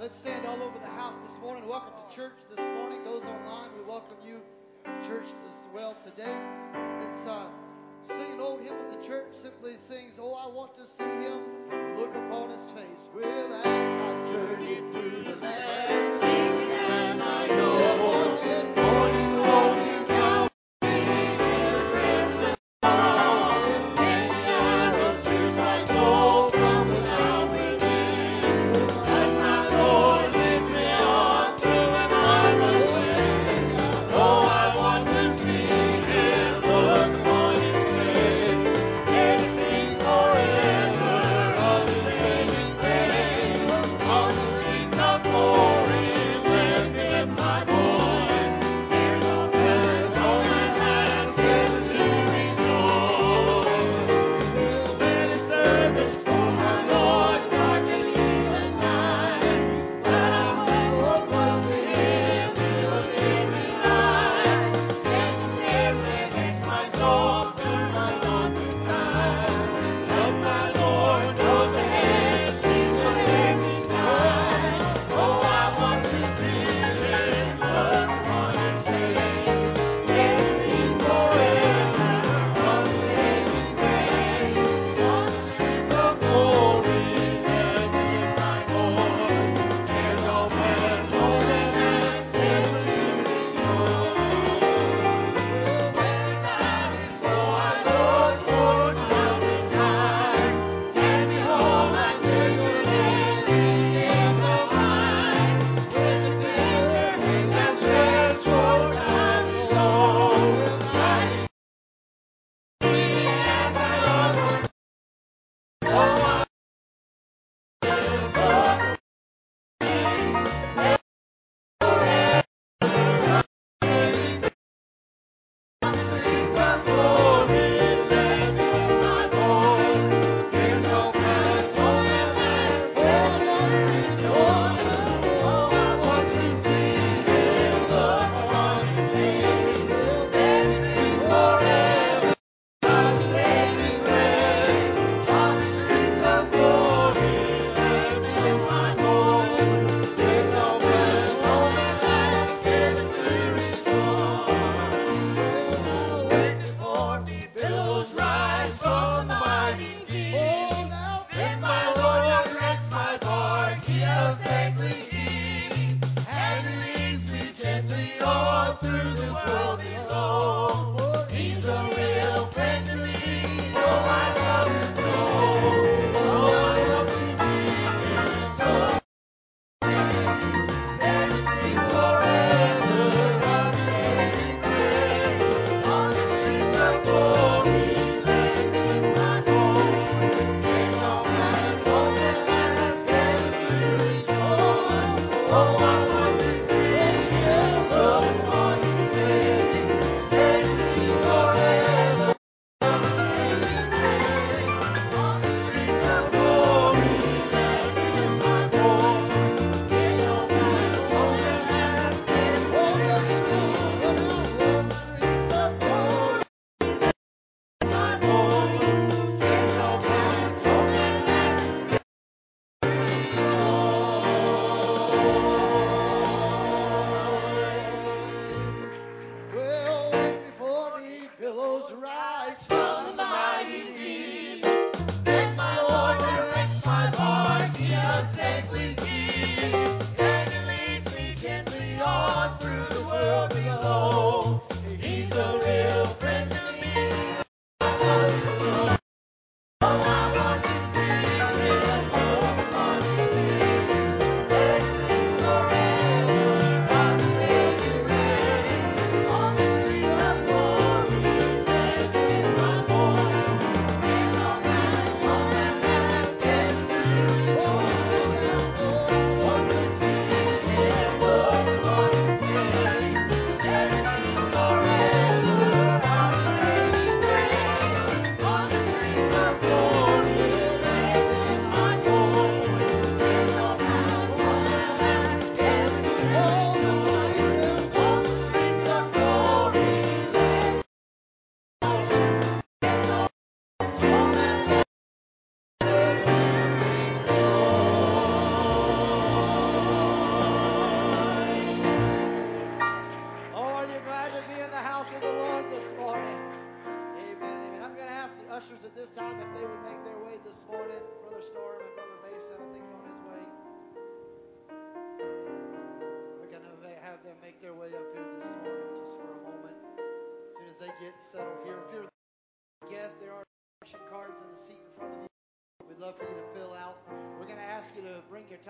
Let's stand all over the house this morning. Welcome to church this morning. Those online, we welcome you to church as well today. Let's uh, sing an old hymn of the church. Simply sings, Oh, I want to see him look upon his face. Well,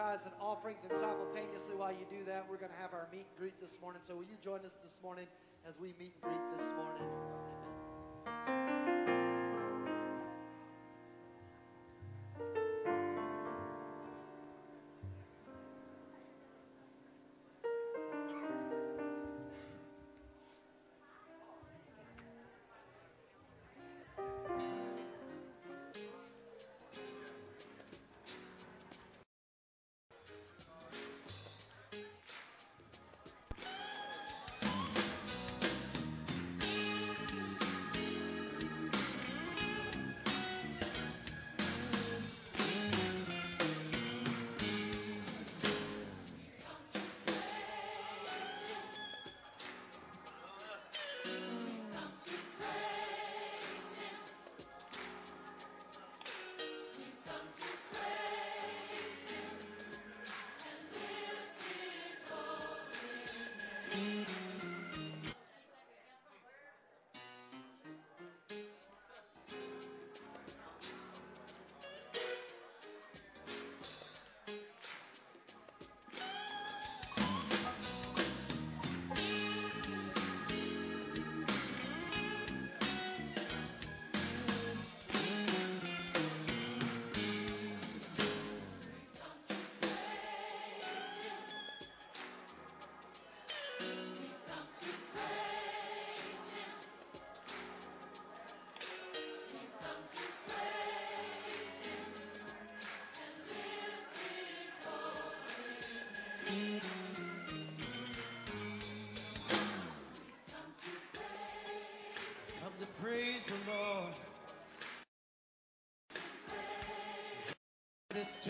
tithes and offerings. And simultaneously, while you do that, we're going to have our meet and greet this morning. So will you join us this morning as we meet and greet this morning? praise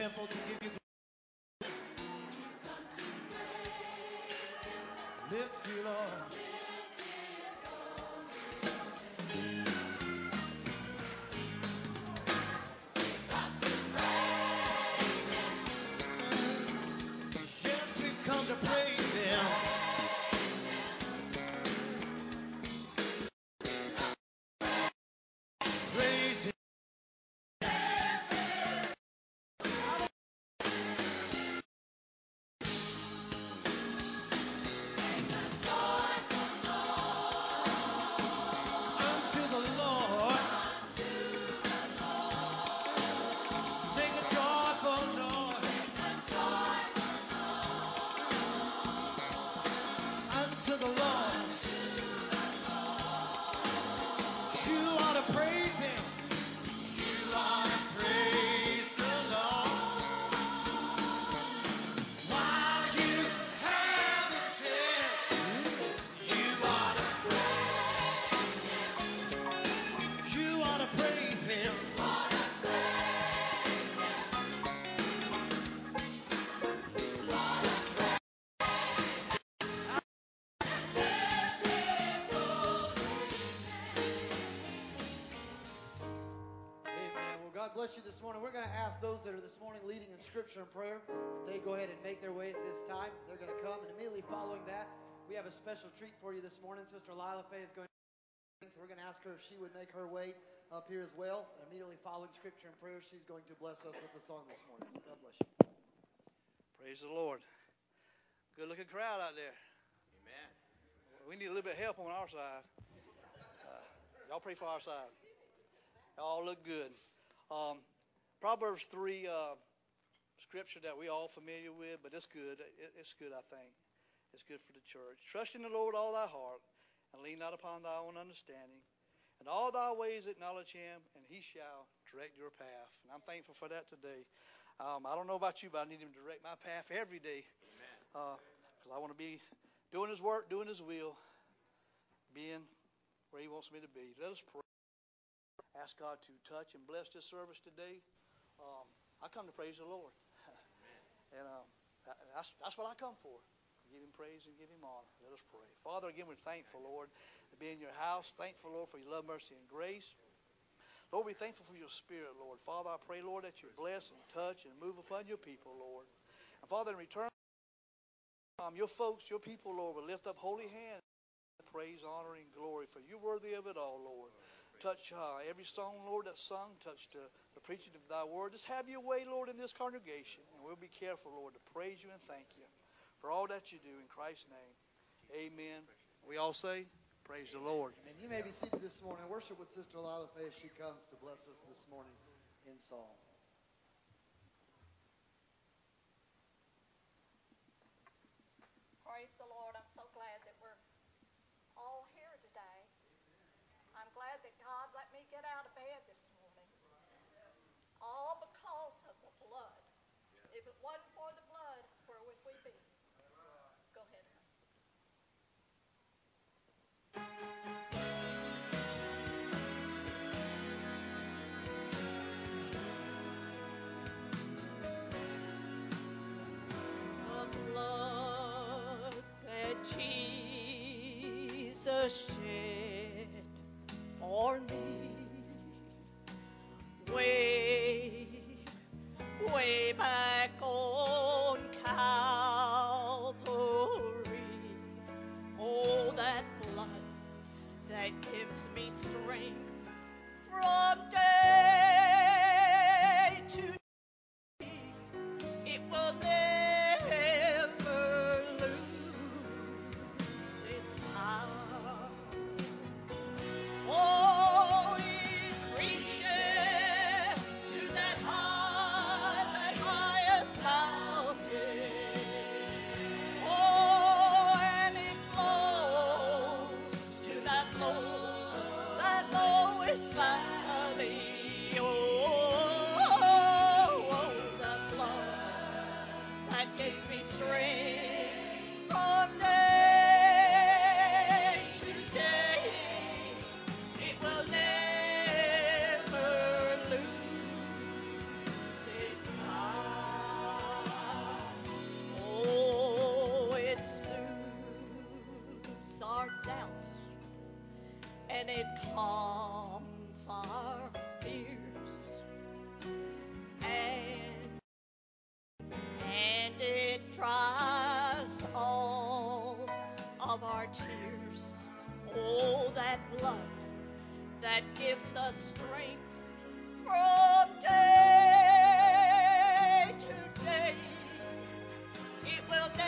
temple to give you bless you this morning. We're going to ask those that are this morning leading in scripture and prayer, they go ahead and make their way at this time. They're going to come, and immediately following that, we have a special treat for you this morning. Sister Lila Faye is going to, so we're going to ask her if she would make her way up here as well. And immediately following scripture and prayer, she's going to bless us with a song this morning. God bless you. Praise the Lord. Good looking crowd out there. Amen. We need a little bit of help on our side. Uh, y'all pray for our side. Y'all look good. Um, Proverbs 3 uh, scripture that we all familiar with, but it's good. It, it's good, I think. It's good for the church. Trust in the Lord all thy heart, and lean not upon thy own understanding. And all thy ways acknowledge him, and he shall direct your path. And I'm thankful for that today. Um, I don't know about you, but I need him to direct my path every day. Because I want to be doing his work, doing his will, being where he wants me to be. Let us pray. Ask God to touch and bless this service today. Um, I come to praise the Lord. and um, that's, that's what I come for. Give him praise and give him honor. Let us pray. Father, again, we're thankful, Lord, to be in your house. Thankful, Lord, for your love, mercy, and grace. Lord, we're thankful for your spirit, Lord. Father, I pray, Lord, that you bless and touch and move upon your people, Lord. And Father, in return, um, your folks, your people, Lord, will lift up holy hands, praise, honor, and glory, for you're worthy of it all, Lord. Touch uh, every song, Lord, that's sung. Touch the, the preaching of thy word. Just have your way, Lord, in this congregation. And we'll be careful, Lord, to praise you and thank you for all that you do in Christ's name. Amen. We all say, Praise Amen. the Lord. And you may be seated this morning. Worship with Sister Lila as she comes to bless us this morning in song. for me. Wait. will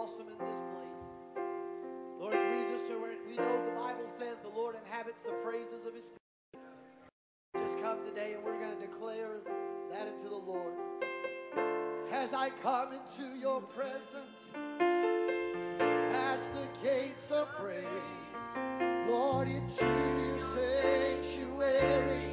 awesome in this place. Lord, we just we know the Bible says the Lord inhabits the praises of his people. Just come today and we're going to declare that unto the Lord. As I come into your presence, past the gates of praise, Lord, into your sanctuary.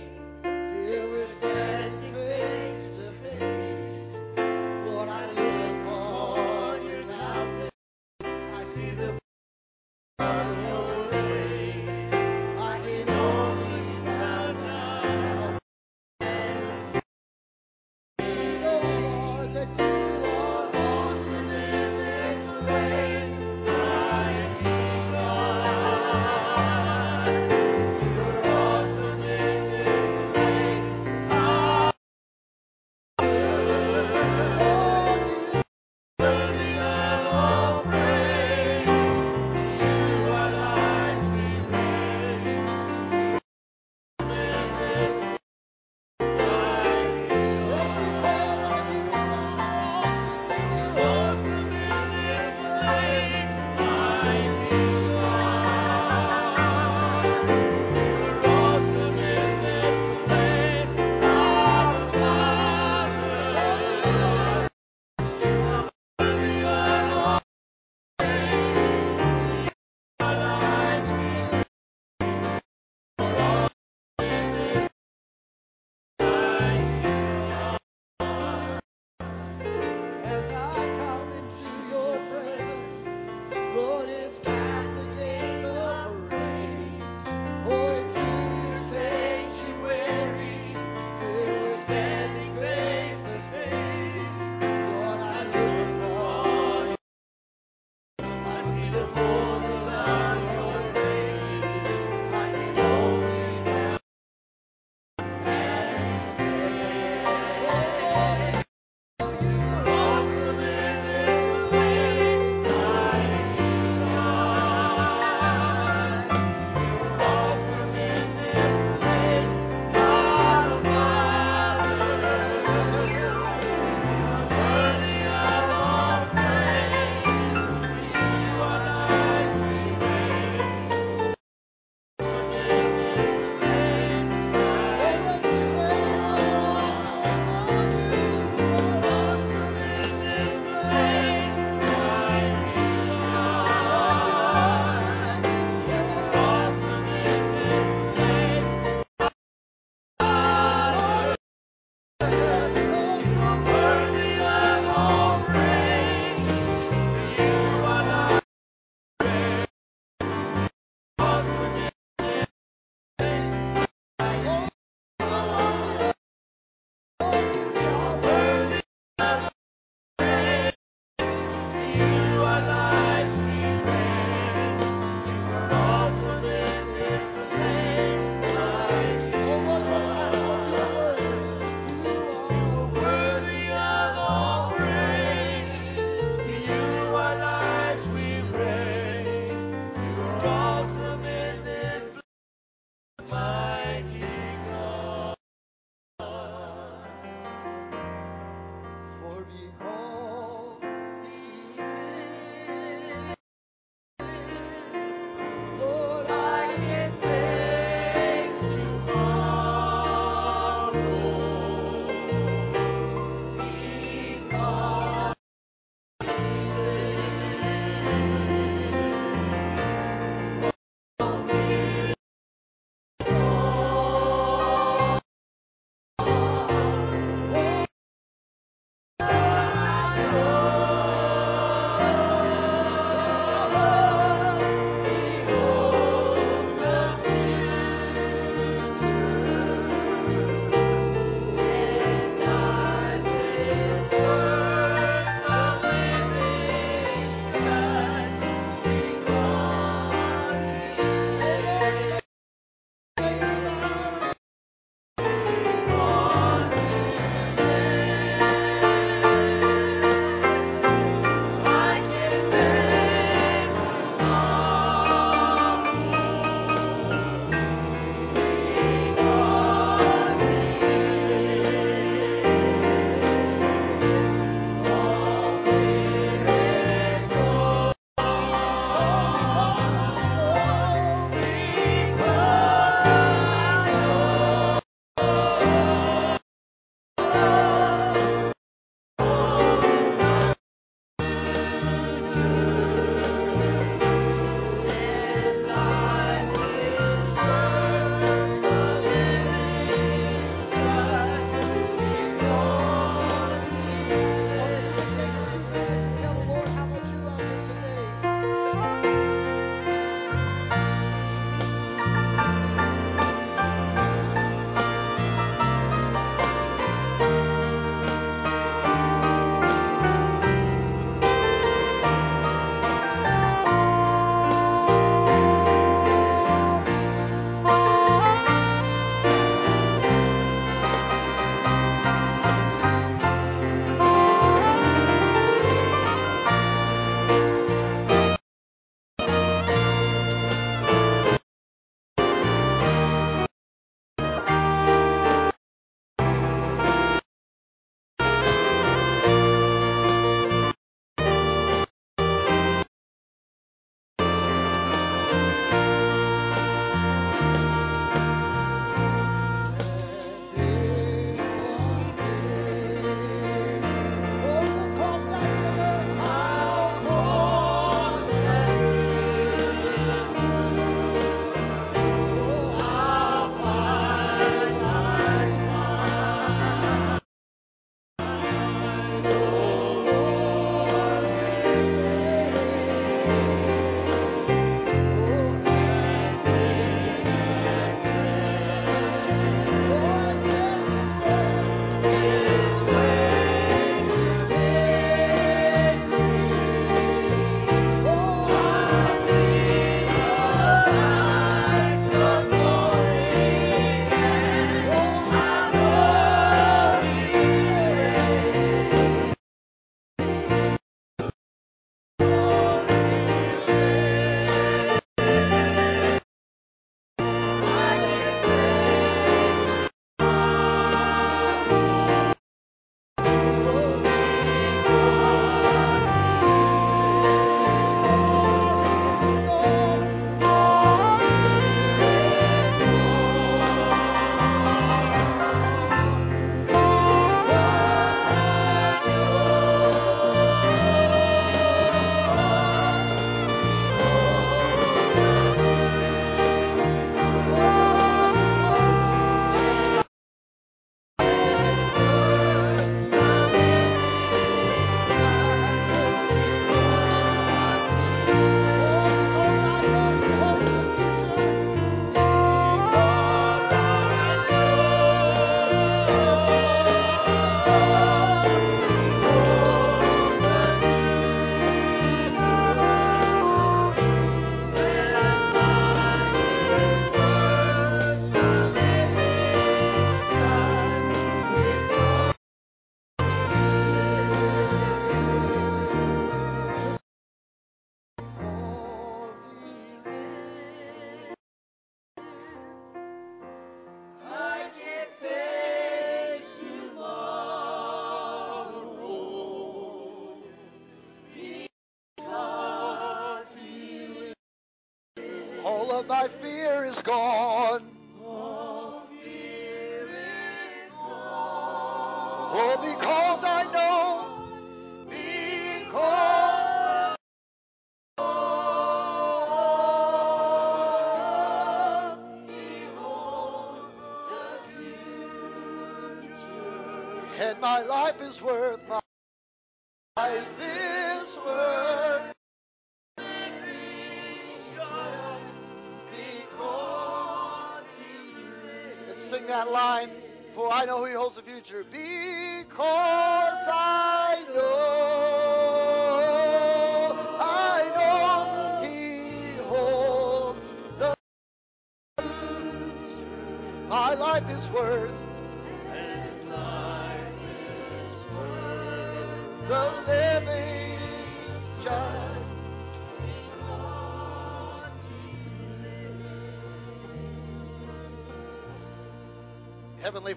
Know he holds the future because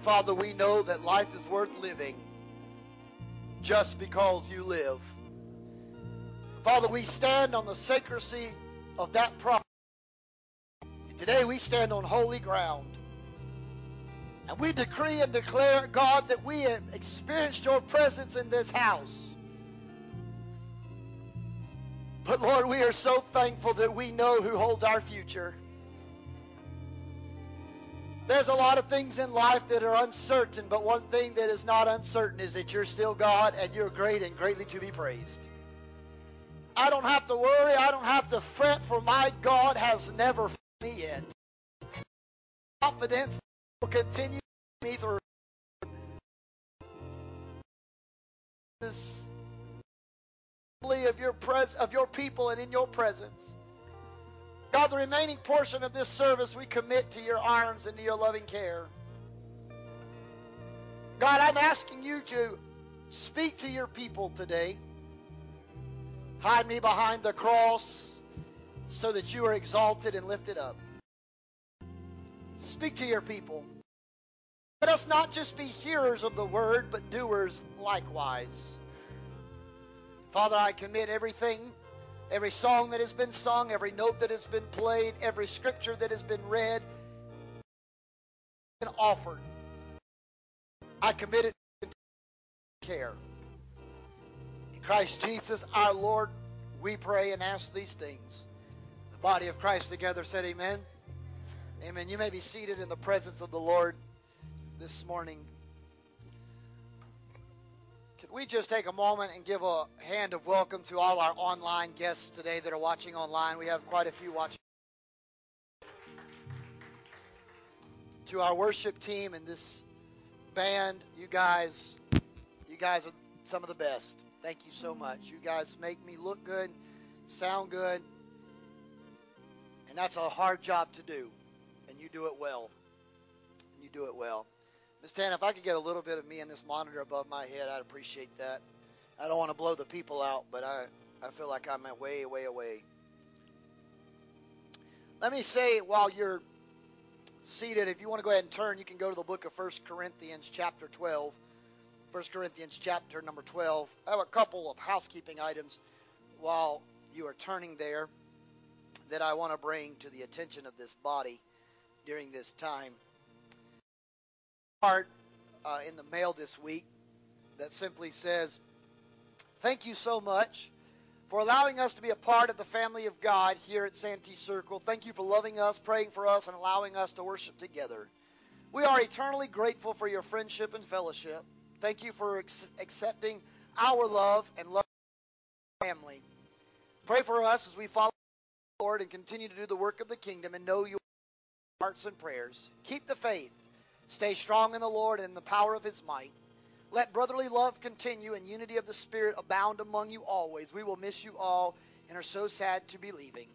Father, we know that life is worth living just because you live. Father, we stand on the sacredcy of that promise. Today we stand on holy ground. And we decree and declare, God, that we have experienced your presence in this house. But Lord, we are so thankful that we know who holds our future. There's a lot of things in life that are uncertain, but one thing that is not uncertain is that you're still God and you're great and greatly to be praised. I don't have to worry, I don't have to fret, for my God has never failed me yet. Confidence will continue me through. This of your pres- of your people and in your presence. God, the remaining portion of this service we commit to your arms and to your loving care. God, I'm asking you to speak to your people today. Hide me behind the cross so that you are exalted and lifted up. Speak to your people. Let us not just be hearers of the word, but doers likewise. Father, I commit everything every song that has been sung, every note that has been played, every scripture that has been read, and offered. I commit it to care. In Christ Jesus, our Lord, we pray and ask these things. The body of Christ together said, Amen. Amen. You may be seated in the presence of the Lord this morning. We just take a moment and give a hand of welcome to all our online guests today that are watching online? We have quite a few watching. To our worship team and this band, you guys, you guys are some of the best. Thank you so much. You guys make me look good, sound good, and that's a hard job to do, and you do it well. You do it well. Miss Tan, if I could get a little bit of me in this monitor above my head, I'd appreciate that. I don't want to blow the people out, but I, I feel like I'm way, way away. Let me say while you're seated, if you want to go ahead and turn, you can go to the book of 1 Corinthians chapter 12. 1 Corinthians chapter number 12. I have a couple of housekeeping items while you are turning there that I want to bring to the attention of this body during this time card uh, in the mail this week that simply says, Thank you so much for allowing us to be a part of the family of God here at Santee Circle. Thank you for loving us, praying for us, and allowing us to worship together. We are eternally grateful for your friendship and fellowship. Thank you for ex- accepting our love and love family. Pray for us as we follow the Lord and continue to do the work of the kingdom and know your hearts and prayers. Keep the faith. Stay strong in the Lord and in the power of his might. Let brotherly love continue and unity of the Spirit abound among you always. We will miss you all and are so sad to be leaving.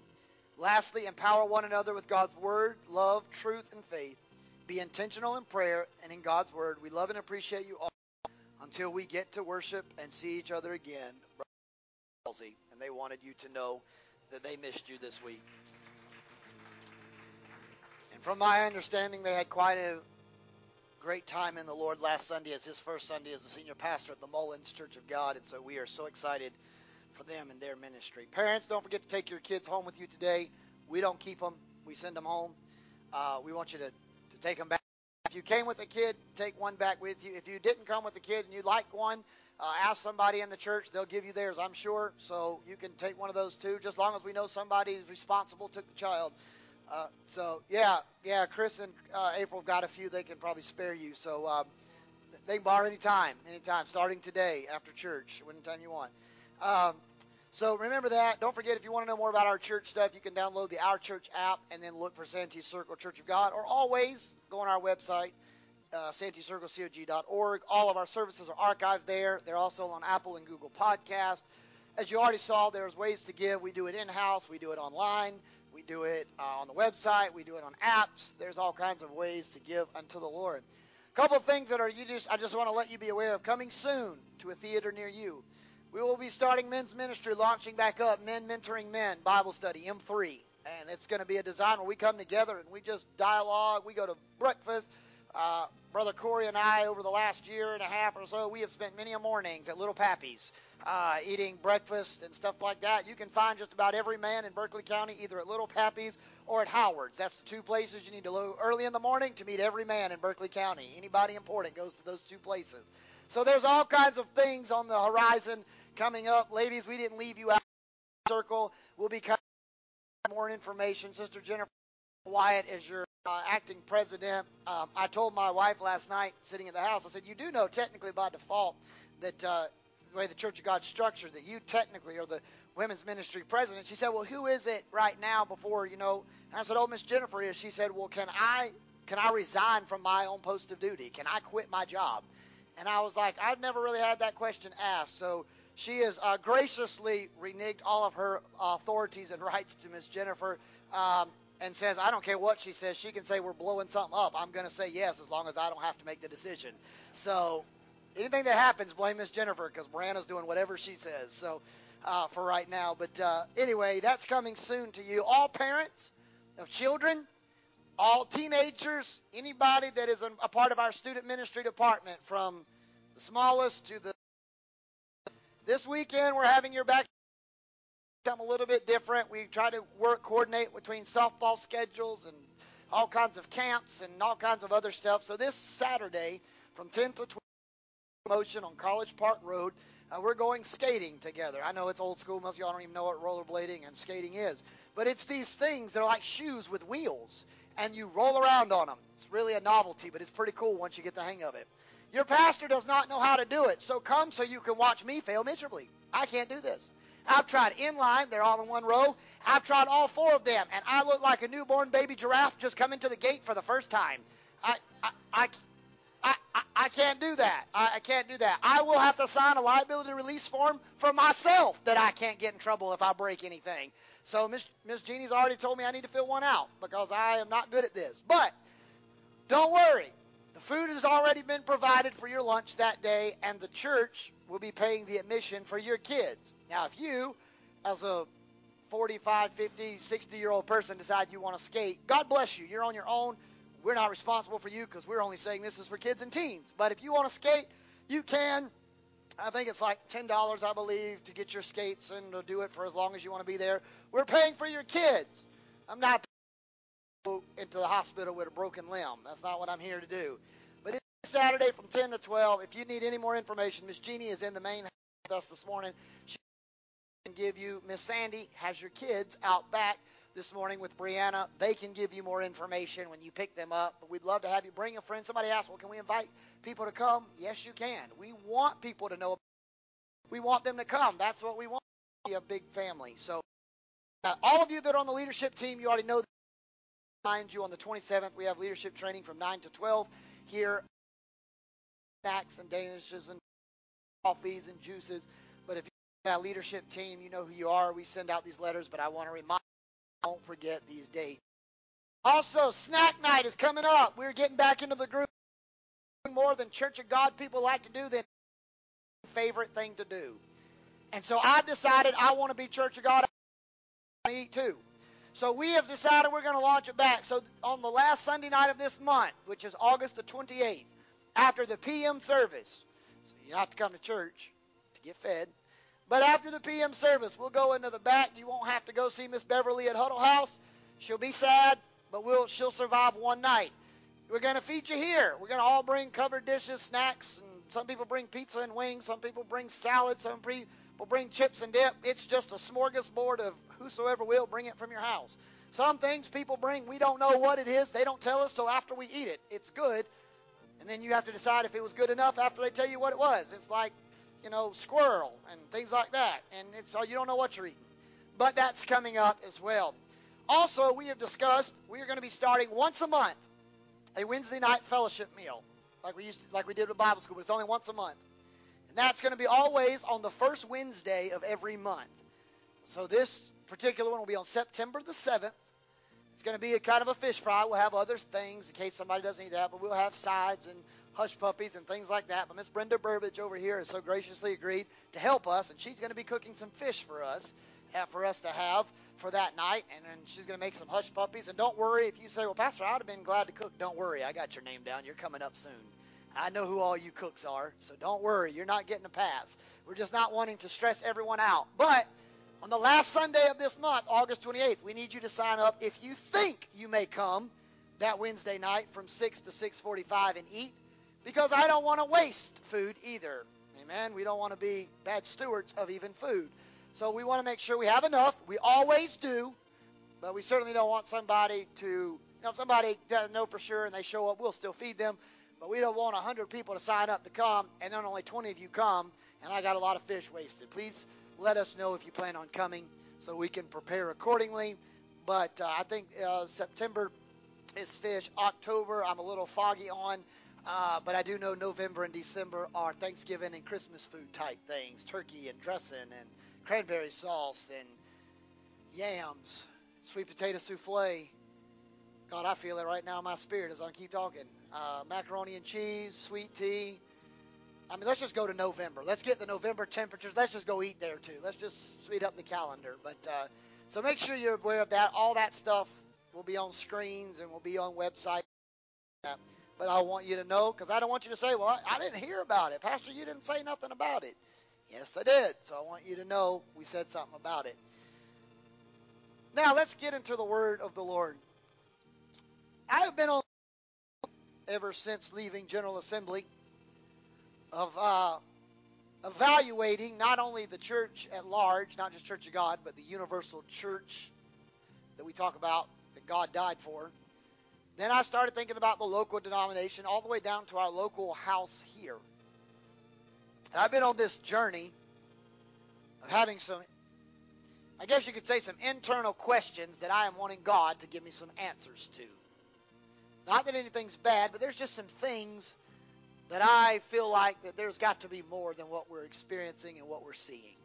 Lastly, empower one another with God's word, love, truth, and faith. Be intentional in prayer and in God's word. We love and appreciate you all until we get to worship and see each other again. And they wanted you to know that they missed you this week. And from my understanding, they had quite a great time in the Lord last Sunday as his first Sunday as the senior pastor at the Mullins Church of God. And so we are so excited for them and their ministry. Parents, don't forget to take your kids home with you today. We don't keep them. we send them home. Uh, we want you to, to take them back. If you came with a kid, take one back with you. If you didn't come with a kid and you'd like one, uh, ask somebody in the church. They'll give you theirs, I'm sure. So you can take one of those too, just long as we know somebody who's responsible took the child. Uh, so yeah, yeah, Chris and uh, April got a few. They can probably spare you. So um, they can borrow anytime, anytime, starting today after church, anytime you want. Um, so remember that. Don't forget if you want to know more about our church stuff, you can download the Our Church app and then look for Santee Circle Church of God, or always go on our website, uh, santeecirclecog.org. All of our services are archived there. They're also on Apple and Google Podcast. As you already saw, there's ways to give. We do it in-house. We do it online. We do it uh, on the website. We do it on apps. There's all kinds of ways to give unto the Lord. A couple things that are you just I just want to let you be aware of coming soon to a theater near you. We will be starting men's ministry, launching back up, men mentoring men, Bible study, M3. And it's going to be a design where we come together and we just dialogue. We go to breakfast. Uh, Brother Corey and I, over the last year and a half or so, we have spent many mornings at Little Pappy's uh, eating breakfast and stuff like that. You can find just about every man in Berkeley County either at Little Pappy's or at Howard's. That's the two places you need to go early in the morning to meet every man in Berkeley County. Anybody important goes to those two places. So there's all kinds of things on the horizon coming up. Ladies, we didn't leave you out circle. We'll be covering more information. Sister Jennifer Wyatt is your uh, acting president. Um, I told my wife last night, sitting in the house, I said, you do know technically by default that uh, the way the Church of God's structured, that you technically are the women's ministry president. She said, well, who is it right now before, you know? And I said, oh, Miss Jennifer is. She said, well, can I can I resign from my own post of duty? Can I quit my job? And I was like, I've never really had that question asked. So she has uh, graciously reneged all of her authorities and rights to Miss Jennifer. Um, and says, I don't care what she says. She can say we're blowing something up. I'm going to say yes as long as I don't have to make the decision. So anything that happens, blame Miss Jennifer because Brianna's doing whatever she says. So uh, for right now. But uh, anyway, that's coming soon to you. All parents of children, all teenagers, anybody that is a part of our student ministry department, from the smallest to the. This weekend, we're having your back become a little bit different. We try to work coordinate between softball schedules and all kinds of camps and all kinds of other stuff. So this Saturday from 10 to 12 motion on College Park Road, uh, we're going skating together. I know it's old school. Most of y'all don't even know what rollerblading and skating is. But it's these things that are like shoes with wheels, and you roll around on them. It's really a novelty, but it's pretty cool once you get the hang of it. Your pastor does not know how to do it, so come so you can watch me fail miserably. I can't do this. I've tried inline, they're all in one row. I've tried all four of them, and I look like a newborn baby giraffe just coming to the gate for the first time. I, I, I, I, I can't do that. I, I can't do that. I will have to sign a liability release form for myself that I can't get in trouble if I break anything. So Miss Miss Jeannie's already told me I need to fill one out because I am not good at this. But don't worry. The food has already been provided for your lunch that day, and the church will be paying the admission for your kids. Now, if you, as a 45, 50, 60 year old person, decide you want to skate, God bless you. You're on your own. We're not responsible for you because we're only saying this is for kids and teens. But if you want to skate, you can. I think it's like $10, I believe, to get your skates and to do it for as long as you want to be there. We're paying for your kids. I'm not into the hospital with a broken limb. That's not what I'm here to do. But it's Saturday from 10 to 12. If you need any more information, Miss Jeannie is in the main with us this morning. She can give you, Miss Sandy has your kids out back this morning with Brianna. They can give you more information when you pick them up. But we'd love to have you bring a friend. Somebody asked, well, can we invite people to come? Yes, you can. We want people to know. We want them to come. That's what we want. Be a big family. So uh, all of you that are on the leadership team, you already know Mind you, on the 27th, we have leadership training from 9 to 12 here. Snacks and danishes and coffees and juices. But if you're that leadership team, you know who you are. We send out these letters, but I want to remind you, don't forget these dates. Also, snack night is coming up. We're getting back into the group more than Church of God people like to do than favorite thing to do. And so I've decided I want to be Church of God. I want to eat too. So we have decided we're going to launch it back. So on the last Sunday night of this month, which is August the 28th, after the PM service, so you have to come to church to get fed. But after the PM service, we'll go into the back. You won't have to go see Miss Beverly at Huddle House. She'll be sad, but we'll she'll survive one night. We're going to feed you here. We're going to all bring covered dishes, snacks, and some people bring pizza and wings. Some people bring salad. Some people bring chips and dip. It's just a smorgasbord of whosoever will bring it from your house. Some things people bring, we don't know what it is. They don't tell us till after we eat it. It's good, and then you have to decide if it was good enough after they tell you what it was. It's like, you know, squirrel and things like that, and it's so you don't know what you're eating. But that's coming up as well. Also, we have discussed we are going to be starting once a month a Wednesday night fellowship meal, like we used, to, like we did with Bible school, but it's only once a month, and that's going to be always on the first Wednesday of every month. So this particular one will be on September the seventh. It's going to be a kind of a fish fry. We'll have other things in case somebody doesn't eat that, but we'll have sides and hush puppies and things like that. But Miss Brenda Burbage over here has so graciously agreed to help us, and she's going to be cooking some fish for us, uh, for us to have for that night, and then she's going to make some hush puppies. And don't worry if you say, "Well, Pastor, I'd have been glad to cook." Don't worry, I got your name down. You're coming up soon. I know who all you cooks are, so don't worry. You're not getting a pass. We're just not wanting to stress everyone out. But on the last Sunday of this month, August 28th, we need you to sign up if you think you may come that Wednesday night from 6 to 6:45 and eat, because I don't want to waste food either. Amen. We don't want to be bad stewards of even food. So we want to make sure we have enough. We always do, but we certainly don't want somebody to, you know, if somebody doesn't know for sure and they show up, we'll still feed them. But we don't want 100 people to sign up to come, and then only 20 of you come, and I got a lot of fish wasted. Please let us know if you plan on coming so we can prepare accordingly. But uh, I think uh, September is fish. October, I'm a little foggy on. Uh, but I do know November and December are Thanksgiving and Christmas food type things, turkey and dressing and cranberry sauce and yams, sweet potato souffle. God, I feel it right now in my spirit as I keep talking. Uh, macaroni and cheese, sweet tea. I mean, let's just go to November. Let's get the November temperatures. Let's just go eat there too. Let's just speed up the calendar. But uh, so make sure you're aware of that. All that stuff will be on screens and will be on websites. But I want you to know because I don't want you to say, "Well, I, I didn't hear about it, Pastor. You didn't say nothing about it." Yes, I did. So I want you to know we said something about it. Now let's get into the word of the Lord. I have been on ever since leaving General Assembly of uh, evaluating not only the church at large, not just Church of God, but the universal church that we talk about that God died for. Then I started thinking about the local denomination all the way down to our local house here. And I've been on this journey of having some, I guess you could say, some internal questions that I am wanting God to give me some answers to. Not that anything's bad, but there's just some things that I feel like that there's got to be more than what we're experiencing and what we're seeing.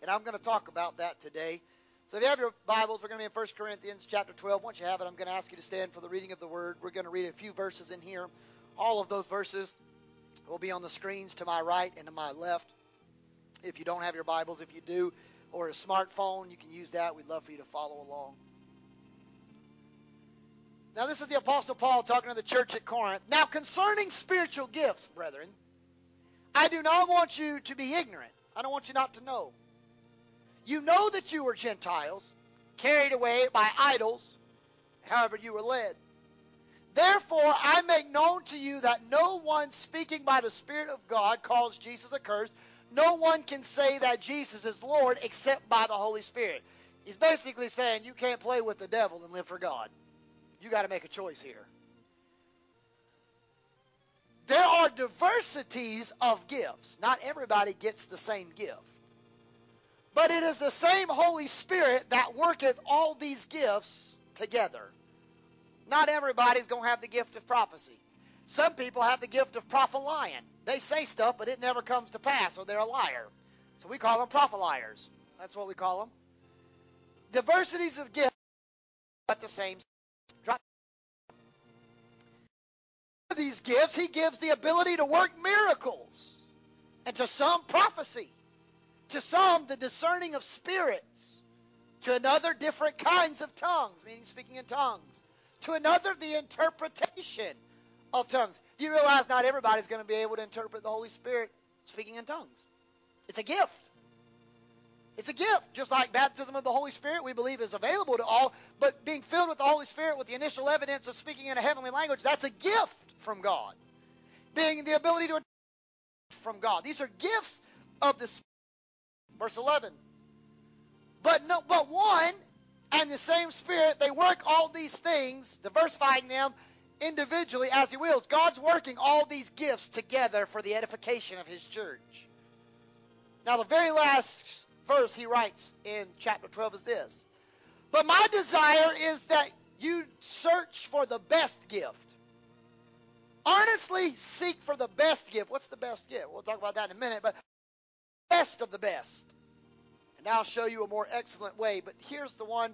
And I'm going to talk about that today. So if you have your Bibles, we're going to be in 1 Corinthians chapter 12. Once you have it, I'm going to ask you to stand for the reading of the word. We're going to read a few verses in here. All of those verses will be on the screens to my right and to my left. If you don't have your Bibles, if you do, or a smartphone, you can use that. We'd love for you to follow along. Now, this is the Apostle Paul talking to the church at Corinth. Now, concerning spiritual gifts, brethren, I do not want you to be ignorant. I don't want you not to know. You know that you were Gentiles, carried away by idols, however you were led. Therefore, I make known to you that no one speaking by the Spirit of God calls Jesus accursed. No one can say that Jesus is Lord except by the Holy Spirit. He's basically saying you can't play with the devil and live for God. You got to make a choice here. There are diversities of gifts. Not everybody gets the same gift. But it is the same Holy Spirit that worketh all these gifts together. Not everybody's going to have the gift of prophecy. Some people have the gift of prophesying. They say stuff, but it never comes to pass, or they're a liar. So we call them propheliers. That's what we call them. Diversities of gifts, but the same. Of these gifts, he gives the ability to work miracles, and to some prophecy, to some the discerning of spirits, to another different kinds of tongues, meaning speaking in tongues to another the interpretation of tongues. Do you realize not everybody's going to be able to interpret the Holy Spirit speaking in tongues? It's a gift. It's a gift, just like baptism of the Holy Spirit, we believe is available to all. But being filled with the Holy Spirit with the initial evidence of speaking in a heavenly language, that's a gift from God. Being the ability to from God. These are gifts of the Spirit. Verse 11. But no, but one and the same Spirit, they work all these things, diversifying them individually as He wills. God's working all these gifts together for the edification of His church. Now, the very last verse he writes in chapter 12 is this But my desire is that you search for the best gift. Honestly seek for the best gift. What's the best gift? We'll talk about that in a minute, but best of the best. And I'll show you a more excellent way. But here's the one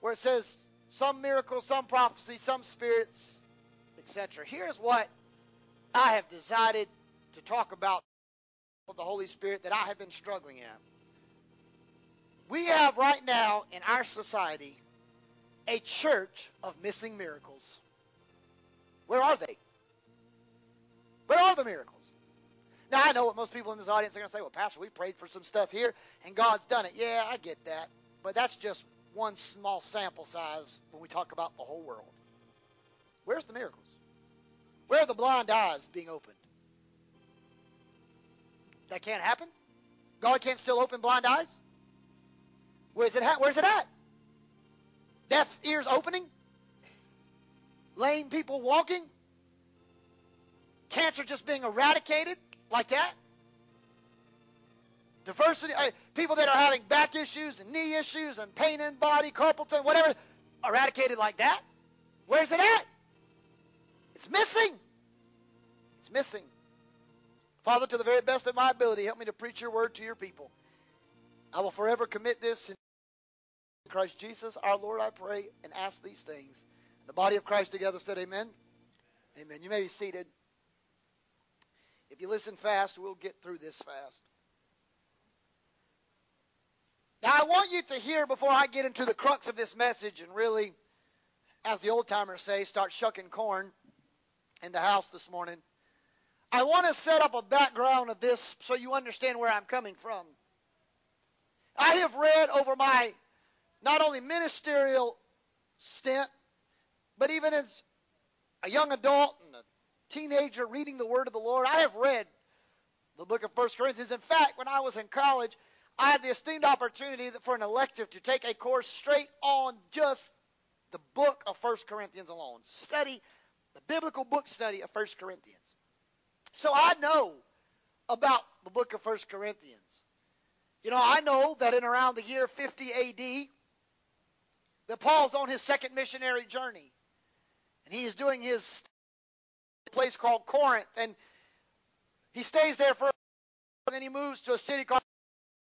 where it says some miracles, some prophecy, some spirits, etc. Here's what I have decided to talk about of the Holy Spirit that I have been struggling at. We have right now in our society a church of missing miracles. Where are they? Where are the miracles? Now, I know what most people in this audience are going to say. Well, Pastor, we prayed for some stuff here, and God's done it. Yeah, I get that. But that's just one small sample size when we talk about the whole world. Where's the miracles? Where are the blind eyes being opened? That can't happen? God can't still open blind eyes? Where's it at? Where's it at? Deaf ears opening? Lame people walking? Cancer just being eradicated like that? Diversity, uh, people that are having back issues and knee issues and pain in body, carpal tunnel, whatever, eradicated like that? Where's it at? It's missing. It's missing. Father, to the very best of my ability, help me to preach your word to your people. I will forever commit this Christ Jesus, our Lord, I pray and ask these things. The body of Christ together said, Amen. Amen. You may be seated. If you listen fast, we'll get through this fast. Now, I want you to hear before I get into the crux of this message and really, as the old timers say, start shucking corn in the house this morning. I want to set up a background of this so you understand where I'm coming from. I have read over my not only ministerial stint, but even as a young adult and a teenager reading the Word of the Lord, I have read the book of First Corinthians. In fact, when I was in college, I had the esteemed opportunity for an elective to take a course straight on just the book of First Corinthians alone. Study the biblical book study of First Corinthians. So I know about the book of First Corinthians. You know, I know that in around the year 50 AD, that Paul's on his second missionary journey. And he is doing his place called Corinth. And he stays there for and then he moves to a city called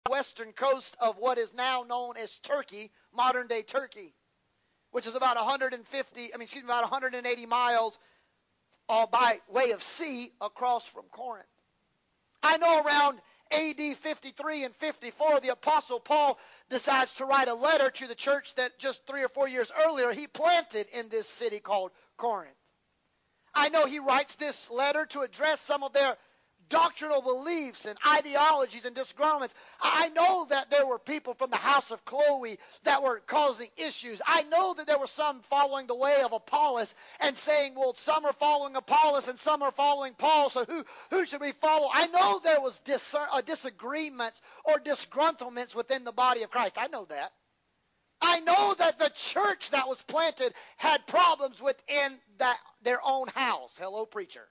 the western coast of what is now known as Turkey, modern day Turkey, which is about 150, I mean, excuse me, about 180 miles uh, by way of sea across from Corinth. I know around AD 53 and 54, the Apostle Paul decides to write a letter to the church that just three or four years earlier he planted in this city called Corinth. I know he writes this letter to address some of their doctrinal beliefs and ideologies and disgruntlements. I know that there were people from the house of Chloe that were causing issues. I know that there were some following the way of Apollos and saying, well, some are following Apollos and some are following Paul, so who, who should we follow? I know there was dis- uh, disagreements or disgruntlements within the body of Christ. I know that. I know that the church that was planted had problems within that their own house. Hello, preacher.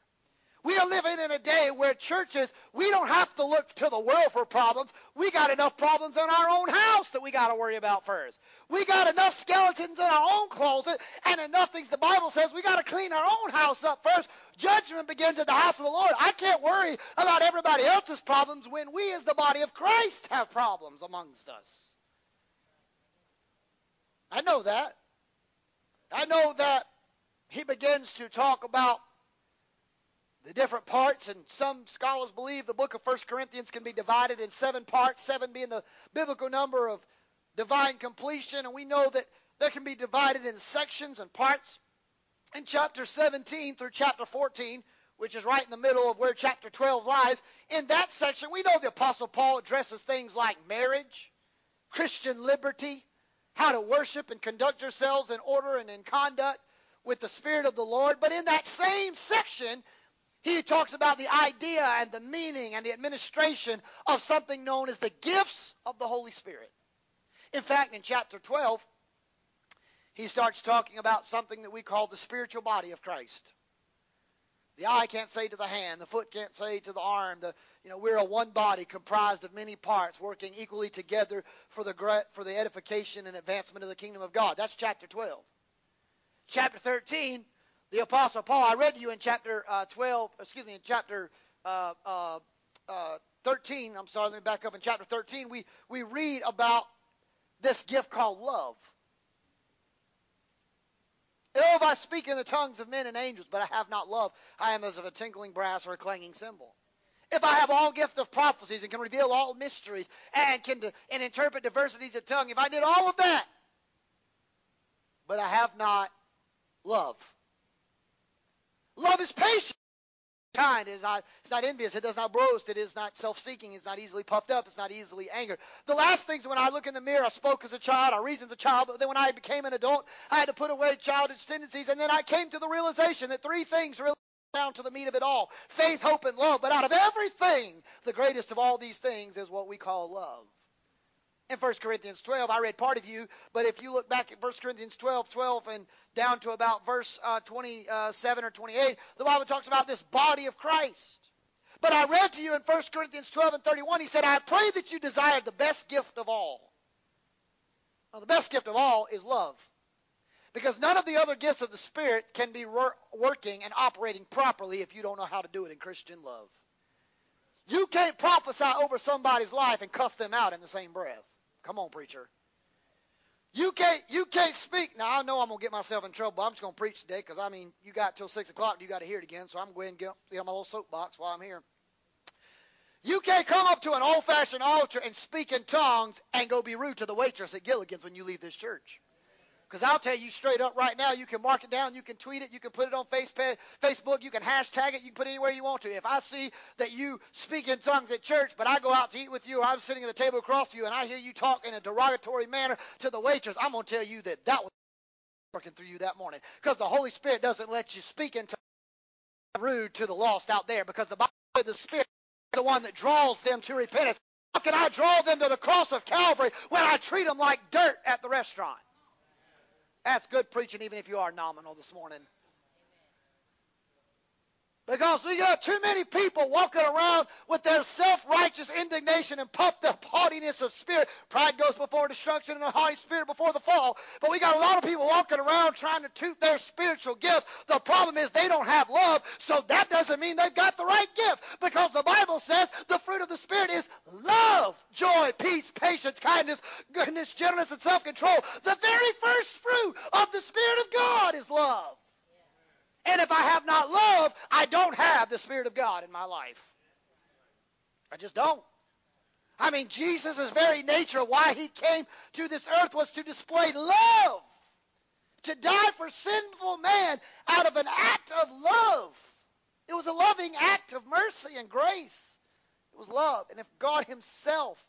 We are living in a day where churches, we don't have to look to the world for problems. We got enough problems in our own house that we got to worry about first. We got enough skeletons in our own closet and enough things the Bible says we got to clean our own house up first. Judgment begins at the house of the Lord. I can't worry about everybody else's problems when we as the body of Christ have problems amongst us. I know that. I know that he begins to talk about the different parts, and some scholars believe the book of First Corinthians can be divided in seven parts, seven being the biblical number of divine completion, and we know that they can be divided in sections and parts. In chapter 17 through chapter 14, which is right in the middle of where chapter 12 lies, in that section, we know the Apostle Paul addresses things like marriage, Christian liberty, how to worship and conduct yourselves in order and in conduct with the Spirit of the Lord. But in that same section, he talks about the idea and the meaning and the administration of something known as the gifts of the Holy Spirit. In fact, in chapter 12, he starts talking about something that we call the spiritual body of Christ. The eye can't say to the hand, the foot can't say to the arm. The, you know, we're a one body comprised of many parts working equally together for the for the edification and advancement of the kingdom of God. That's chapter 12. Chapter 13, the apostle Paul. I read to you in chapter uh, 12. Excuse me, in chapter uh, uh, uh 13. I'm sorry. Let me back up. In chapter 13, we we read about this gift called love. Oh, if I speak in the tongues of men and angels, but I have not love, I am as of a tinkling brass or a clanging cymbal. If I have all gift of prophecies and can reveal all mysteries and can and interpret diversities of tongue, if I did all of that, but I have not love. Love is patient kind. It is not, it's not envious. It does not boast. It is not self-seeking. It's not easily puffed up. It's not easily angered. The last things when I look in the mirror, I spoke as a child. I reasoned as a child. But then when I became an adult, I had to put away childish tendencies. And then I came to the realization that three things really down to the meat of it all faith, hope, and love. But out of everything, the greatest of all these things is what we call love in 1 Corinthians 12. I read part of you, but if you look back at 1 Corinthians 12, 12 and down to about verse uh, 27 or 28, the Bible talks about this body of Christ. But I read to you in 1 Corinthians 12 and 31, he said, I pray that you desire the best gift of all. Now, the best gift of all is love. Because none of the other gifts of the Spirit can be wor- working and operating properly if you don't know how to do it in Christian love. You can't prophesy over somebody's life and cuss them out in the same breath. Come on, preacher. You can't you can't speak. Now I know I'm gonna get myself in trouble. But I'm just gonna preach today because I mean you got till six o'clock. You got to hear it again. So I'm going to get, get on my little soapbox while I'm here. You can't come up to an old-fashioned altar and speak in tongues and go be rude to the waitress at Gilligan's when you leave this church. Because I'll tell you straight up right now, you can mark it down, you can tweet it, you can put it on Facebook, you can hashtag it, you can put it anywhere you want to. If I see that you speak in tongues at church, but I go out to eat with you, or I'm sitting at the table across from you, and I hear you talk in a derogatory manner to the waitress, I'm going to tell you that that was working through you that morning. Because the Holy Spirit doesn't let you speak in tongues rude to the lost out there, because the Bible the Spirit is the one that draws them to repentance. How can I draw them to the cross of Calvary when I treat them like dirt at the restaurant? That's good preaching, even if you are nominal this morning. Because we got too many people walking around with their self-righteous indignation and puffed up haughtiness of spirit. Pride goes before destruction and a haughty spirit before the fall. But we got a lot of people walking around trying to toot their spiritual gifts. The problem is they don't have love, so that doesn't mean they've got the right gift. Because the Bible says the fruit of the Spirit is love, joy, peace, patience, kindness, goodness, gentleness, and self-control. The very first fruit of the Spirit of God is love. And if I have not love, I don't have the Spirit of God in my life. I just don't. I mean, Jesus' very nature, why he came to this earth was to display love. To die for sinful man out of an act of love. It was a loving act of mercy and grace. It was love. And if God himself,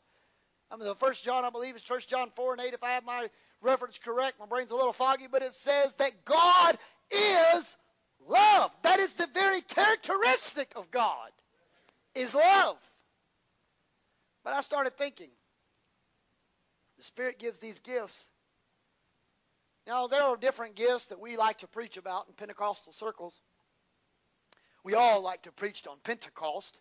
I mean, the first John, I believe, is First John 4 and 8, if I have my reference correct. My brain's a little foggy, but it says that God is Love. That is the very characteristic of God, is love. But I started thinking, the Spirit gives these gifts. Now, there are different gifts that we like to preach about in Pentecostal circles. We all like to preach on Pentecost.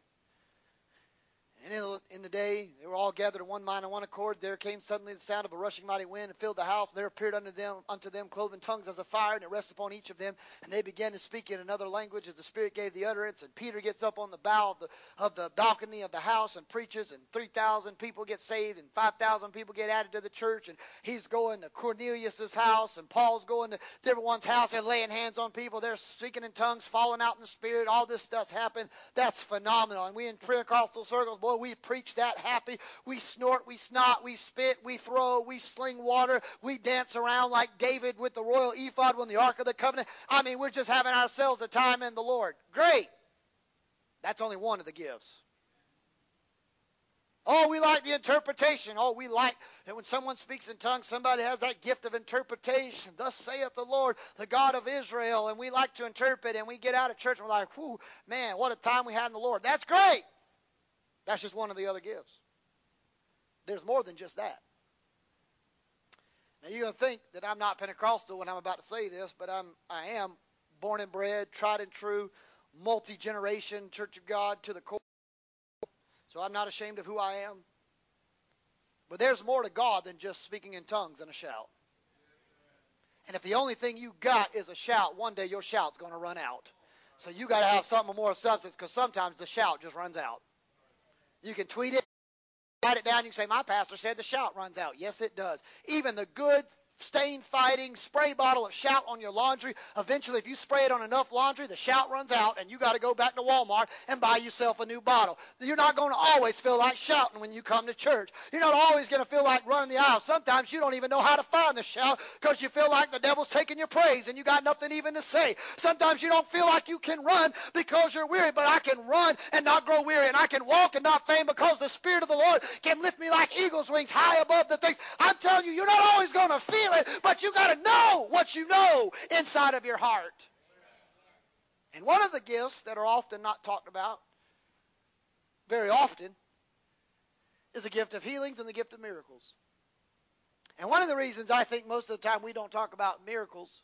And in the, in the day, they were all gathered in one mind and one accord. There came suddenly the sound of a rushing mighty wind and filled the house. And there appeared unto them, unto them cloven tongues as a fire, and it rested upon each of them. And they began to speak in another language as the Spirit gave the utterance. And Peter gets up on the bow of the, of the balcony of the house and preaches, and 3,000 people get saved, and 5,000 people get added to the church. And he's going to Cornelius's house, and Paul's going to everyone's house and laying hands on people. They're speaking in tongues, falling out in the Spirit. All this stuff's happened. That's phenomenal. And we in Pentecostal circles, boy, we preach that happy. We snort, we snot, we spit, we throw, we sling water, we dance around like David with the royal ephod when the Ark of the Covenant. I mean, we're just having ourselves a time in the Lord. Great. That's only one of the gifts. Oh, we like the interpretation. Oh, we like that when someone speaks in tongues, somebody has that gift of interpretation. Thus saith the Lord, the God of Israel. And we like to interpret, and we get out of church and we're like, whew, man, what a time we had in the Lord. That's great. That's just one of the other gifts. There's more than just that. Now you're to think that I'm not Pentecostal when I'm about to say this, but I'm I am born and bred, tried and true, multi-generation Church of God to the core. So I'm not ashamed of who I am. But there's more to God than just speaking in tongues and a shout. And if the only thing you got is a shout, one day your shout's going to run out. So you got to have something more substance because sometimes the shout just runs out. You can tweet it, write it down. You can say, My pastor said the shout runs out. Yes, it does. Even the good stain fighting spray bottle of shout on your laundry. Eventually, if you spray it on enough laundry, the shout runs out, and you got to go back to Walmart and buy yourself a new bottle. You're not going to always feel like shouting when you come to church. You're not always going to feel like running the aisle. Sometimes you don't even know how to find the shout because you feel like the devil's taking your praise and you got nothing even to say. Sometimes you don't feel like you can run because you're weary, but I can run and not grow weary, and I can walk and not faint because the Spirit of the Lord can lift me like eagle's wings high above the things. I'm telling you, you're not always going to feel it, but you got to know what you know inside of your heart. And one of the gifts that are often not talked about, very often, is the gift of healings and the gift of miracles. And one of the reasons I think most of the time we don't talk about miracles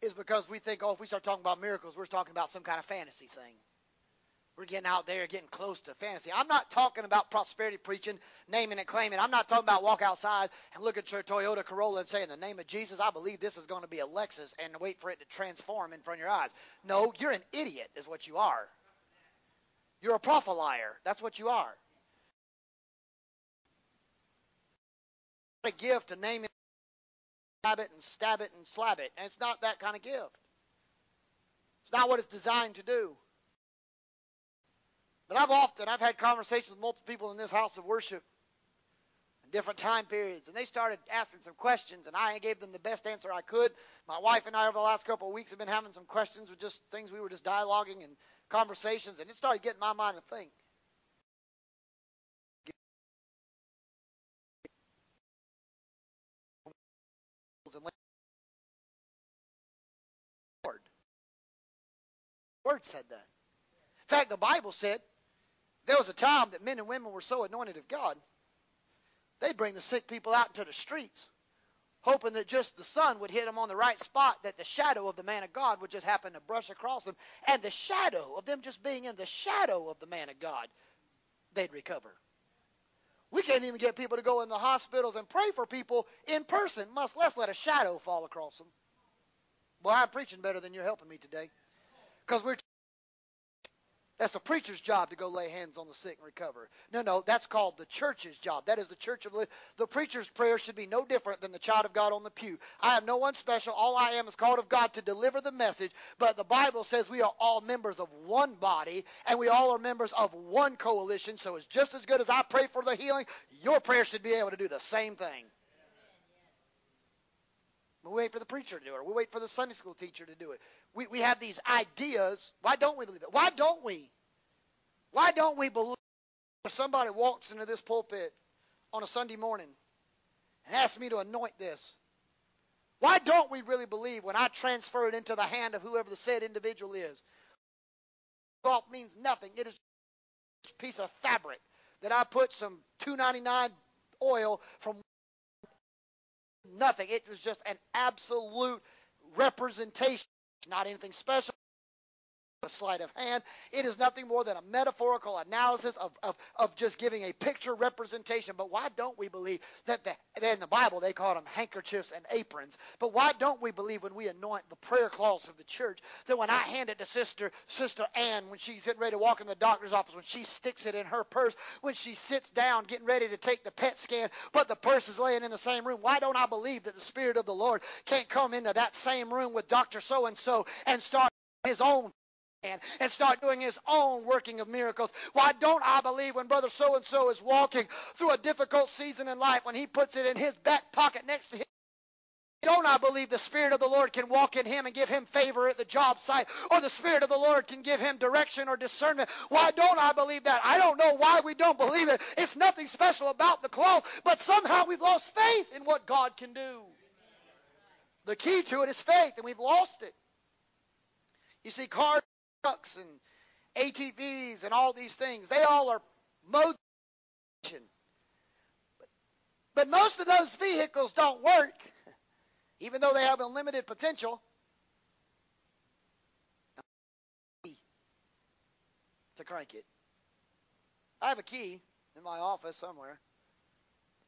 is because we think, oh, if we start talking about miracles, we're talking about some kind of fantasy thing. We're getting out there, getting close to fantasy. I'm not talking about prosperity preaching, naming and claiming. I'm not talking about walk outside and look at your Toyota Corolla and say, in the name of Jesus, I believe this is going to be a Lexus, and wait for it to transform in front of your eyes. No, you're an idiot, is what you are. You're a prophelier. That's what you are. A gift to name it, stab it, and stab it, and slab it. And it's not that kind of gift. It's not what it's designed to do. But I've often I've had conversations with multiple people in this house of worship in different time periods, and they started asking some questions, and I gave them the best answer I could. My wife and I over the last couple of weeks have been having some questions with just things we were just dialoguing and conversations, and it started getting my mind to think. Word said that. In fact, the Bible said there was a time that men and women were so anointed of God, they'd bring the sick people out into the streets, hoping that just the sun would hit them on the right spot, that the shadow of the man of God would just happen to brush across them, and the shadow of them just being in the shadow of the man of God, they'd recover. We can't even get people to go in the hospitals and pray for people in person, much less let a shadow fall across them. Well, I'm preaching better than you're helping me today. Because we're that's the preacher's job to go lay hands on the sick and recover. No, no, that's called the church's job. That is the church of the preacher's prayer should be no different than the child of God on the pew. I am no one special. All I am is called of God to deliver the message. But the Bible says we are all members of one body, and we all are members of one coalition. So it's just as good as I pray for the healing. Your prayer should be able to do the same thing. We wait for the preacher to do it. We wait for the Sunday school teacher to do it. We, we have these ideas. Why don't we believe it? Why don't we? Why don't we believe if somebody walks into this pulpit on a Sunday morning and asks me to anoint this? Why don't we really believe when I transfer it into the hand of whoever the said individual is? Salt means nothing. It is just a piece of fabric that I put some 299 oil from nothing. It was just an absolute representation, not anything special a sleight of hand. It is nothing more than a metaphorical analysis of, of, of just giving a picture representation. But why don't we believe that the, in the Bible they call them handkerchiefs and aprons? But why don't we believe when we anoint the prayer cloths of the church that when I hand it to Sister Sister Ann when she's getting ready to walk in the doctor's office, when she sticks it in her purse, when she sits down getting ready to take the PET scan, but the purse is laying in the same room? Why don't I believe that the Spirit of the Lord can't come into that same room with Doctor So and So and start his own and start doing his own working of miracles. Why don't I believe when brother so and so is walking through a difficult season in life when he puts it in his back pocket next to him why don't I believe the Spirit of the Lord can walk in him and give him favor at the job site, or the Spirit of the Lord can give him direction or discernment? Why don't I believe that? I don't know why we don't believe it. It's nothing special about the cloth, but somehow we've lost faith in what God can do. The key to it is faith, and we've lost it. You see, cars, trucks, and ATVs, and all these things, they all are modes. But most of those vehicles don't work even though they have unlimited potential. To crank it. I have a key in my office somewhere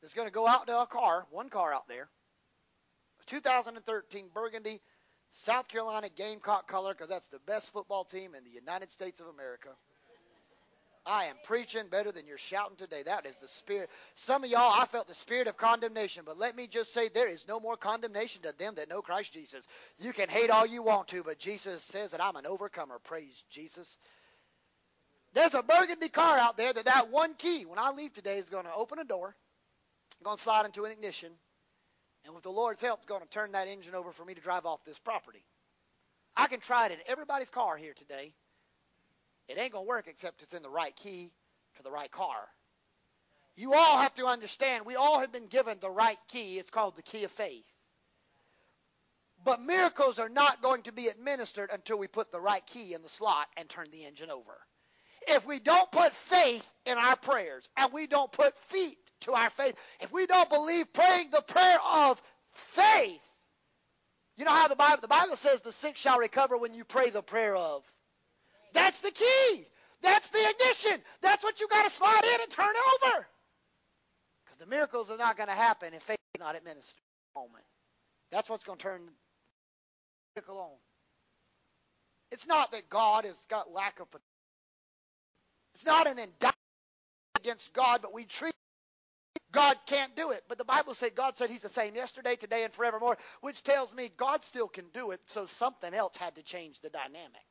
that's going to go out to a car, one car out there, a 2013 Burgundy South Carolina Gamecock color because that's the best football team in the United States of America. I am preaching better than you're shouting today. That is the spirit. Some of y'all, I felt the spirit of condemnation, but let me just say there is no more condemnation to them that know Christ Jesus. You can hate all you want to, but Jesus says that I'm an overcomer. Praise Jesus. There's a burgundy car out there that that one key, when I leave today, is going to open a door, going to slide into an ignition, and with the Lord's help, it's going to turn that engine over for me to drive off this property. I can try it in everybody's car here today. It ain't going to work except it's in the right key to the right car. You all have to understand, we all have been given the right key. It's called the key of faith. But miracles are not going to be administered until we put the right key in the slot and turn the engine over. If we don't put faith in our prayers and we don't put feet to our faith, if we don't believe praying the prayer of faith, you know how the Bible the Bible says the sick shall recover when you pray the prayer of that's the key. That's the ignition. That's what you got to slide in and turn over. Because the miracles are not going to happen if faith is not administered moment. That's what's going to turn the miracle on. It's not that God has got lack of potential. It's not an indictment against God, but we treat God can't do it. But the Bible said God said He's the same yesterday, today, and forevermore, which tells me God still can do it, so something else had to change the dynamic.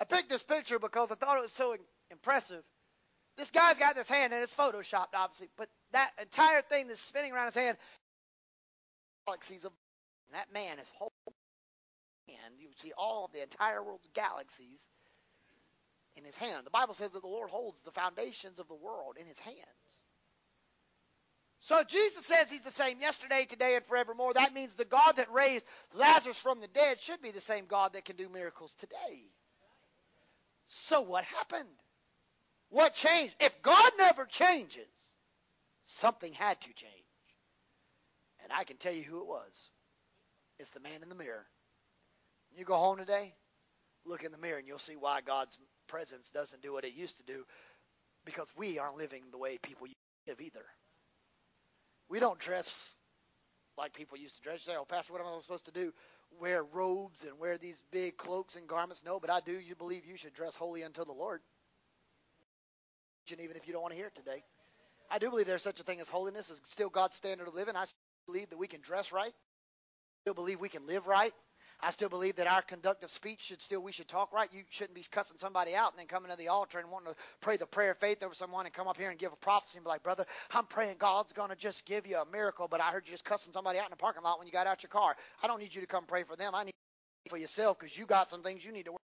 I picked this picture because I thought it was so impressive. This guy's got this hand, and it's photoshopped, obviously, but that entire thing that's spinning around his hand, galaxies of that man is whole hand. You see all of the entire world's galaxies in his hand. The Bible says that the Lord holds the foundations of the world in his hands. So Jesus says he's the same yesterday, today, and forevermore. That means the God that raised Lazarus from the dead should be the same God that can do miracles today. So what happened? What changed? If God never changes, something had to change. And I can tell you who it was. It's the man in the mirror. You go home today, look in the mirror, and you'll see why God's presence doesn't do what it used to do because we aren't living the way people used to live either. We don't dress like people used to dress. You say, oh, Pastor, what am I supposed to do? wear robes and wear these big cloaks and garments. No, but I do. You believe you should dress holy unto the Lord. Even if you don't want to hear it today. I do believe there's such a thing as holiness is still God's standard of living. I believe that we can dress right. I still believe we can live right. I still believe that our conductive speech should still we should talk right. You shouldn't be cussing somebody out and then coming to the altar and wanting to pray the prayer of faith over someone and come up here and give a prophecy and be like, brother, I'm praying God's gonna just give you a miracle, but I heard you just cussing somebody out in the parking lot when you got out your car. I don't need you to come pray for them. I need for yourself because you got some things you need to work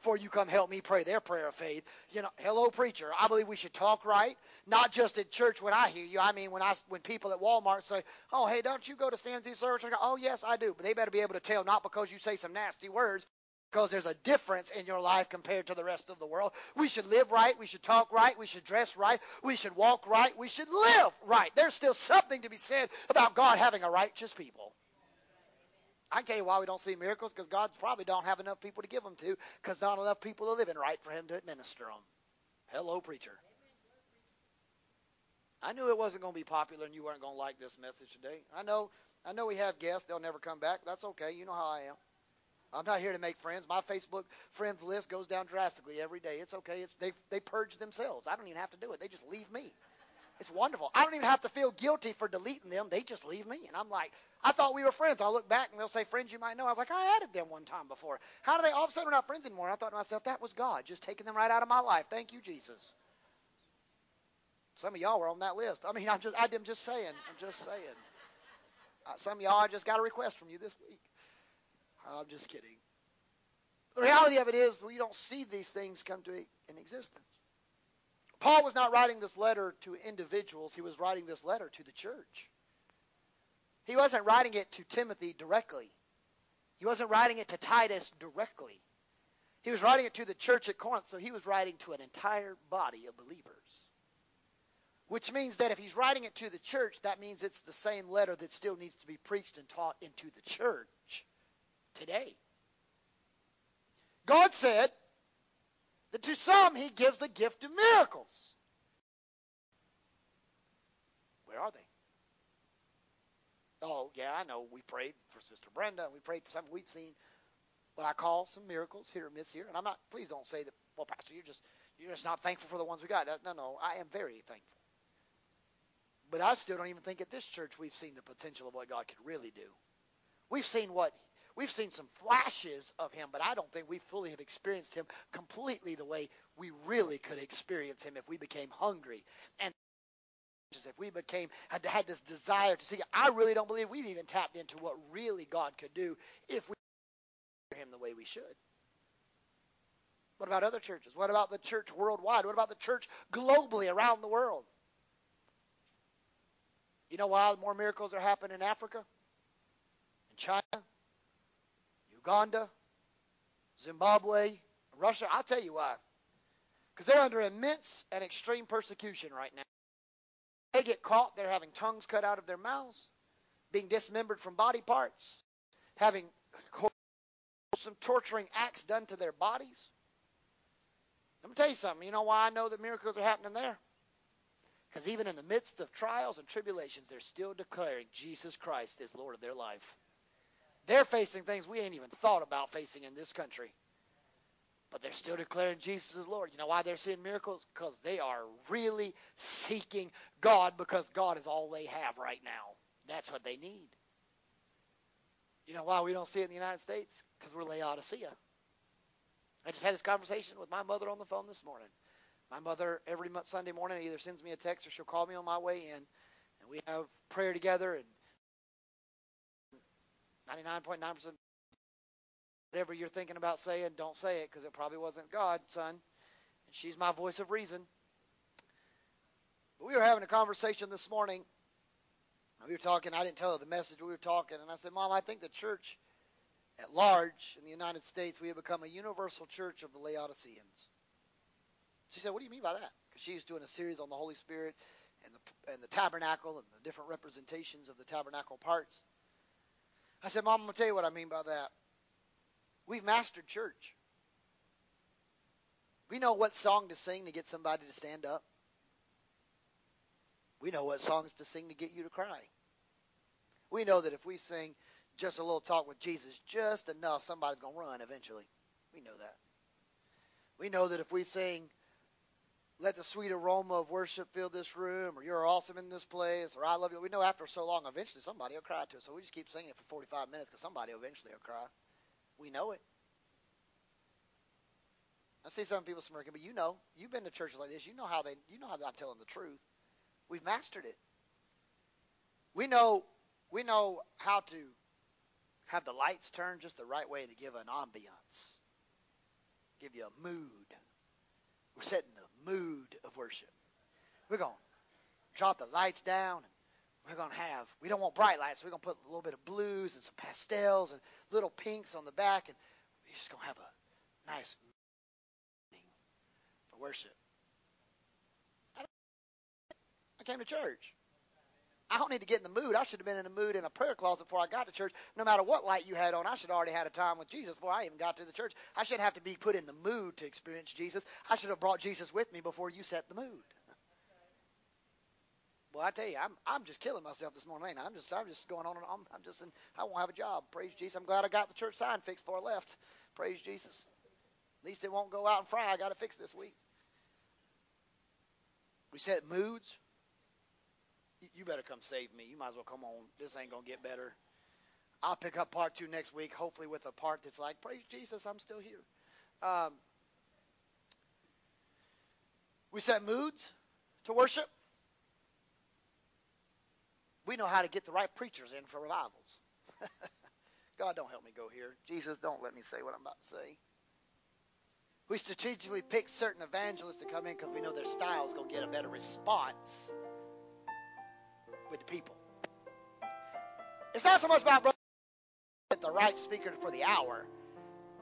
before you come help me pray their prayer of faith. You know, hello preacher. I believe we should talk right, not just at church when I hear you. I mean when I when people at Walmart say, "Oh, hey, don't you go to Stanley service?" I go, "Oh, yes, I do." But they better be able to tell not because you say some nasty words, because there's a difference in your life compared to the rest of the world. We should live right. We should talk right. We should dress right. We should walk right. We should live right. There's still something to be said about God having a righteous people. I can tell you why we don't see miracles because God's probably don't have enough people to give them to because not enough people are living right for Him to administer them. Hello, preacher. I knew it wasn't going to be popular and you weren't going to like this message today. I know, I know we have guests; they'll never come back. That's okay. You know how I am. I'm not here to make friends. My Facebook friends list goes down drastically every day. It's okay. It's they they purge themselves. I don't even have to do it. They just leave me. It's wonderful. I don't even have to feel guilty for deleting them. They just leave me. And I'm like, I thought we were friends. I'll look back and they'll say, friends you might know. I was like, I added them one time before. How do they all of a sudden we're not friends anymore? And I thought to myself, that was God just taking them right out of my life. Thank you, Jesus. Some of y'all were on that list. I mean, I'm just, I'm just saying. I'm just saying. Uh, some of y'all, I just got a request from you this week. I'm just kidding. The reality of it is we don't see these things come to in existence. Paul was not writing this letter to individuals, he was writing this letter to the church. He wasn't writing it to Timothy directly. He wasn't writing it to Titus directly. He was writing it to the church at Corinth, so he was writing to an entire body of believers. Which means that if he's writing it to the church, that means it's the same letter that still needs to be preached and taught into the church today. God said that to some he gives the gift of miracles. Where are they? Oh, yeah, I know. We prayed for Sister Brenda. And we prayed for something we've seen what I call some miracles here or miss here. And I'm not. Please don't say that. Well, Pastor, you're just you're just not thankful for the ones we got. No, no, I am very thankful. But I still don't even think at this church we've seen the potential of what God could really do. We've seen what we've seen some flashes of him, but I don't think we fully have experienced him completely the way we really could experience him if we became hungry and if we became had had this desire to see I really don't believe we've even tapped into what really God could do if we hear him the way we should. What about other churches? What about the church worldwide? What about the church globally around the world? You know why more miracles are happening in Africa? In China? Uganda? Zimbabwe? Russia? I'll tell you why. Because they're under immense and extreme persecution right now. They get caught, they're having tongues cut out of their mouths, being dismembered from body parts, having some torturing acts done to their bodies. Let me tell you something. You know why I know that miracles are happening there? Because even in the midst of trials and tribulations, they're still declaring Jesus Christ is Lord of their life. They're facing things we ain't even thought about facing in this country. But they're still declaring Jesus is Lord. You know why they're seeing miracles? Because they are really seeking God because God is all they have right now. That's what they need. You know why we don't see it in the United States? Because we're Laodicea. I just had this conversation with my mother on the phone this morning. My mother every Sunday morning either sends me a text or she'll call me on my way in, and we have prayer together. And 99.9% whatever you're thinking about saying, don't say it because it probably wasn't God, son. And she's my voice of reason. But we were having a conversation this morning we were talking, I didn't tell her the message, we were talking, and I said, Mom, I think the church at large in the United States, we have become a universal church of the Laodiceans. She said, What do you mean by that? Because she's doing a series on the Holy Spirit and the, and the tabernacle and the different representations of the tabernacle parts. I said, Mom, I'm going to tell you what I mean by that. We've mastered church. We know what song to sing to get somebody to stand up. We know what songs to sing to get you to cry. We know that if we sing just a little talk with Jesus, just enough, somebody's going to run eventually. We know that. We know that if we sing, let the sweet aroma of worship fill this room, or you're awesome in this place, or I love you, we know after so long, eventually somebody will cry to us. So we just keep singing it for 45 minutes because somebody eventually will cry. We know it. I see some people smirking, but you know, you've been to churches like this. You know how they, you know how I'm telling the truth. We've mastered it. We know we know how to have the lights turned just the right way to give an ambiance, give you a mood. We're setting the mood of worship. We're going to drop the lights down and we're going to have, we don't want bright lights, so we're going to put a little bit of blues and some pastels and little pinks on the back, and we're just going to have a nice mood for worship. I came to church. I don't need to get in the mood. I should have been in the mood in a prayer closet before I got to church. No matter what light you had on, I should have already had a time with Jesus before I even got to the church. I shouldn't have to be put in the mood to experience Jesus. I should have brought Jesus with me before you set the mood. Well, I tell you, I'm I'm just killing myself this morning. I'm just I'm just going on and I'm, I'm just in, I won't have a job. Praise Jesus. I'm glad I got the church sign fixed before I left. Praise Jesus. At least it won't go out and fry. I got it fixed this week. We set moods you better come save me. You might as well come on. This ain't going to get better. I'll pick up part two next week, hopefully with a part that's like, Praise Jesus, I'm still here. Um, we set moods to worship. We know how to get the right preachers in for revivals. God, don't help me go here. Jesus, don't let me say what I'm about to say. We strategically pick certain evangelists to come in because we know their style is going to get a better response with the people. It's not so much about brother the right speaker for the hour,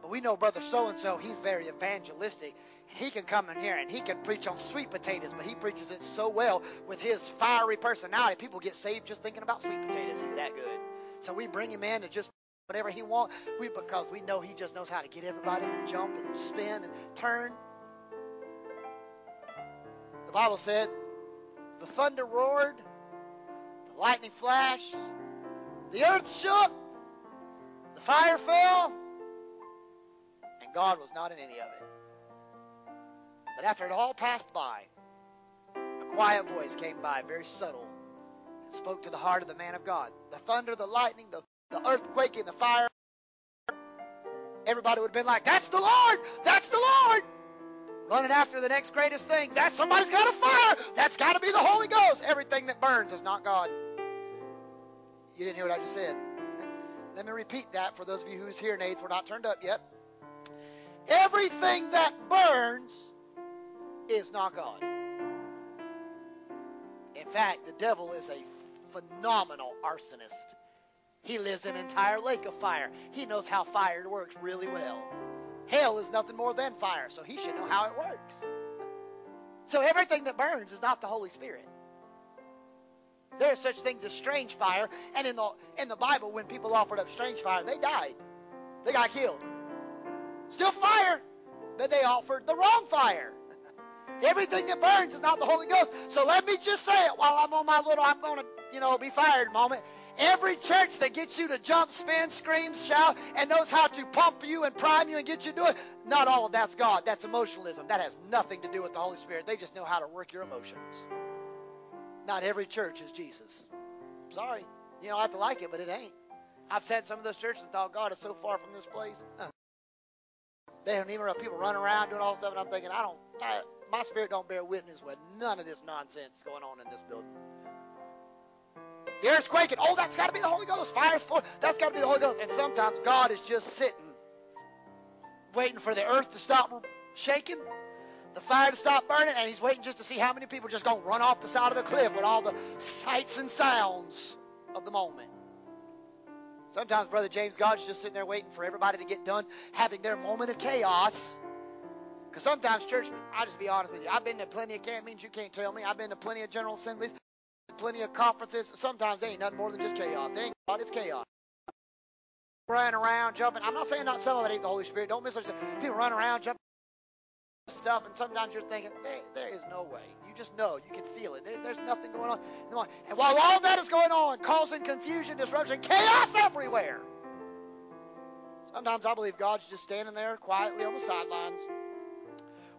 but we know brother so and so. He's very evangelistic. and He can come in here and he can preach on sweet potatoes, but he preaches it so well with his fiery personality. People get saved just thinking about sweet potatoes. He's that good. So we bring him in to just whatever he wants. We because we know he just knows how to get everybody to jump and spin and turn. The Bible said, the thunder roared, lightning flashed, the earth shook, the fire fell, and God was not in any of it. But after it all passed by, a quiet voice came by, very subtle, and spoke to the heart of the man of God. The thunder, the lightning, the, the earthquake, and the fire. Everybody would have been like, That's the Lord! That's the Lord! Running after the next greatest thing. That somebody's got a fire! That's got to be the Holy Ghost! Everything that burns is not God. You didn't hear what I just said. Let me repeat that for those of you whose hearing aids were not turned up yet. Everything that burns is not God. In fact, the devil is a phenomenal arsonist. He lives in an entire lake of fire. He knows how fire works really well. Hell is nothing more than fire, so he should know how it works. So everything that burns is not the Holy Spirit. There are such things as strange fire, and in the in the Bible, when people offered up strange fire, they died. They got killed. Still fire, but they offered the wrong fire. Everything that burns is not the Holy Ghost. So let me just say it while I'm on my little I'm gonna, you know, be fired moment. Every church that gets you to jump, spin, scream, shout, and knows how to pump you and prime you and get you to do it, not all of that's God. That's emotionalism. That has nothing to do with the Holy Spirit. They just know how to work your emotions. Not every church is Jesus. Sorry. You know, I have to like it, but it ain't. I've said some of those churches that thought God is so far from this place. They don't even have people running around doing all stuff, and I'm thinking, I don't, I, my spirit don't bear witness with none of this nonsense going on in this building. The earth's quaking. Oh, that's got to be the Holy Ghost. Fire's full. That's got to be the Holy Ghost. And sometimes God is just sitting, waiting for the earth to stop shaking, the fire to stop burning, and He's waiting just to see how many people just going to run off the side of the cliff with all the sights and sounds of the moment. Sometimes, Brother James, God's just sitting there waiting for everybody to get done having their moment of chaos. Because sometimes, church, I'll just be honest with you. I've been to plenty of camp meetings, you can't tell me. I've been to plenty of general assemblies plenty of conferences. Sometimes they ain't nothing more than just chaos. They ain't God, it's chaos. Running around, jumping. I'm not saying not some of it ain't the Holy Spirit. Don't misunderstand. People run around, jumping stuff, and sometimes you're thinking, there, there is no way. You just know. You can feel it. There, there's nothing going on. And while all that is going on, causing confusion, disruption, chaos everywhere. Sometimes I believe God's just standing there quietly on the sidelines,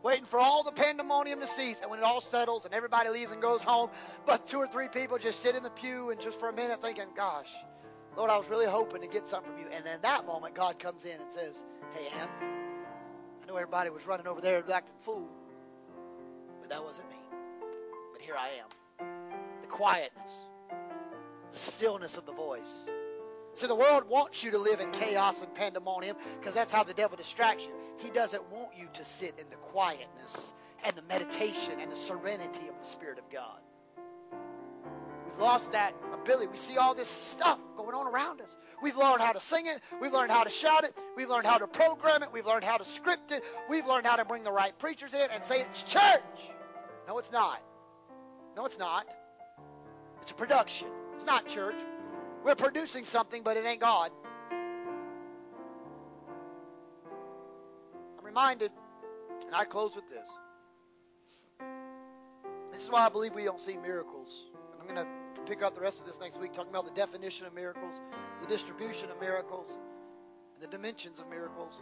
waiting for all the pandemonium to cease. And when it all settles and everybody leaves and goes home, but two or three people just sit in the pew and just for a minute thinking, gosh, Lord, I was really hoping to get something from you. And then that moment, God comes in and says, hey, Ann, Know everybody was running over there acting fool, but that wasn't me. But here I am. The quietness, the stillness of the voice. See, the world wants you to live in chaos and pandemonium because that's how the devil distracts you. He doesn't want you to sit in the quietness and the meditation and the serenity of the Spirit of God. We've lost that ability. We see all this stuff going on around us. We've learned how to sing it. We've learned how to shout it. We've learned how to program it. We've learned how to script it. We've learned how to bring the right preachers in and say it's church. No, it's not. No, it's not. It's a production. It's not church. We're producing something, but it ain't God. I'm reminded, and I close with this. This is why I believe we don't see miracles. And I'm going to pick up the rest of this next week, talking about the definition of miracles, the distribution of miracles, the dimensions of miracles.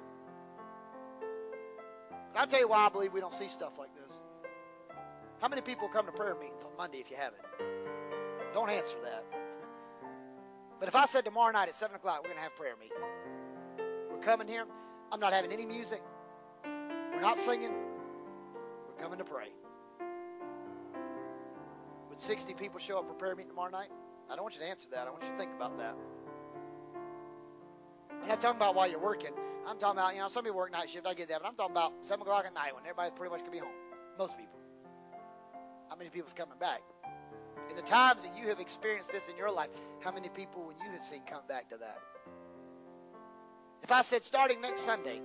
But I'll tell you why I believe we don't see stuff like this. How many people come to prayer meetings on Monday if you haven't? Don't answer that. But if I said tomorrow night at 7 o'clock, we're going to have prayer meeting. We're coming here. I'm not having any music. We're not singing. We're coming to pray. Would 60 people show up for prayer meeting tomorrow night? I don't want you to answer that. I want you to think about that. I'm not talking about while you're working. I'm talking about, you know, some people work night shift. I get that. But I'm talking about 7 o'clock at night when everybody's pretty much going to be home. Most people. How many people's coming back? In the times that you have experienced this in your life, how many people when you have seen come back to that? If I said starting next Sunday,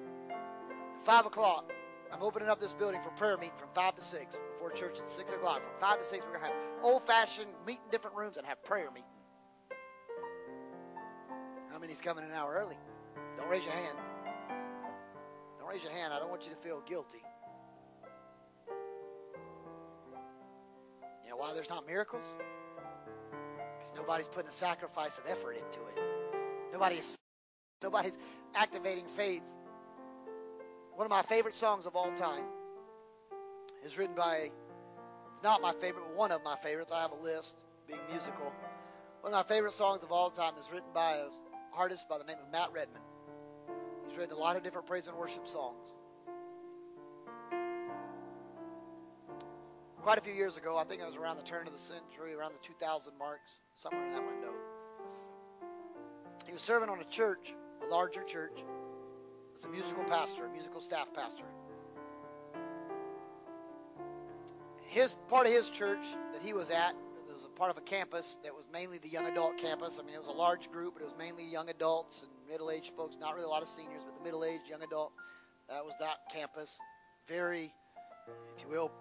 5 o'clock, I'm opening up this building for prayer meeting from 5 to 6 before church at 6 o'clock. From 5 to 6, we're going to have old fashioned, meet in different rooms and have prayer meeting. How many's coming an hour early? Don't raise your hand. Don't raise your hand. I don't want you to feel guilty. You know why there's not miracles? Because nobody's putting a sacrifice of effort into it. Nobody's nobody's activating faith. One of my favorite songs of all time is written by, it's not my favorite, but one of my favorites. I have a list, being musical. One of my favorite songs of all time is written by an artist by the name of Matt Redman. He's written a lot of different praise and worship songs. Quite a few years ago, I think it was around the turn of the century, around the 2000 marks, somewhere in that window. He was serving on a church, a larger church, as a musical pastor, a musical staff pastor. His part of his church that he was at it was a part of a campus that was mainly the young adult campus. I mean, it was a large group, but it was mainly young adults and middle-aged folks. Not really a lot of seniors, but the middle-aged young adult. That was that campus. Very, if you will,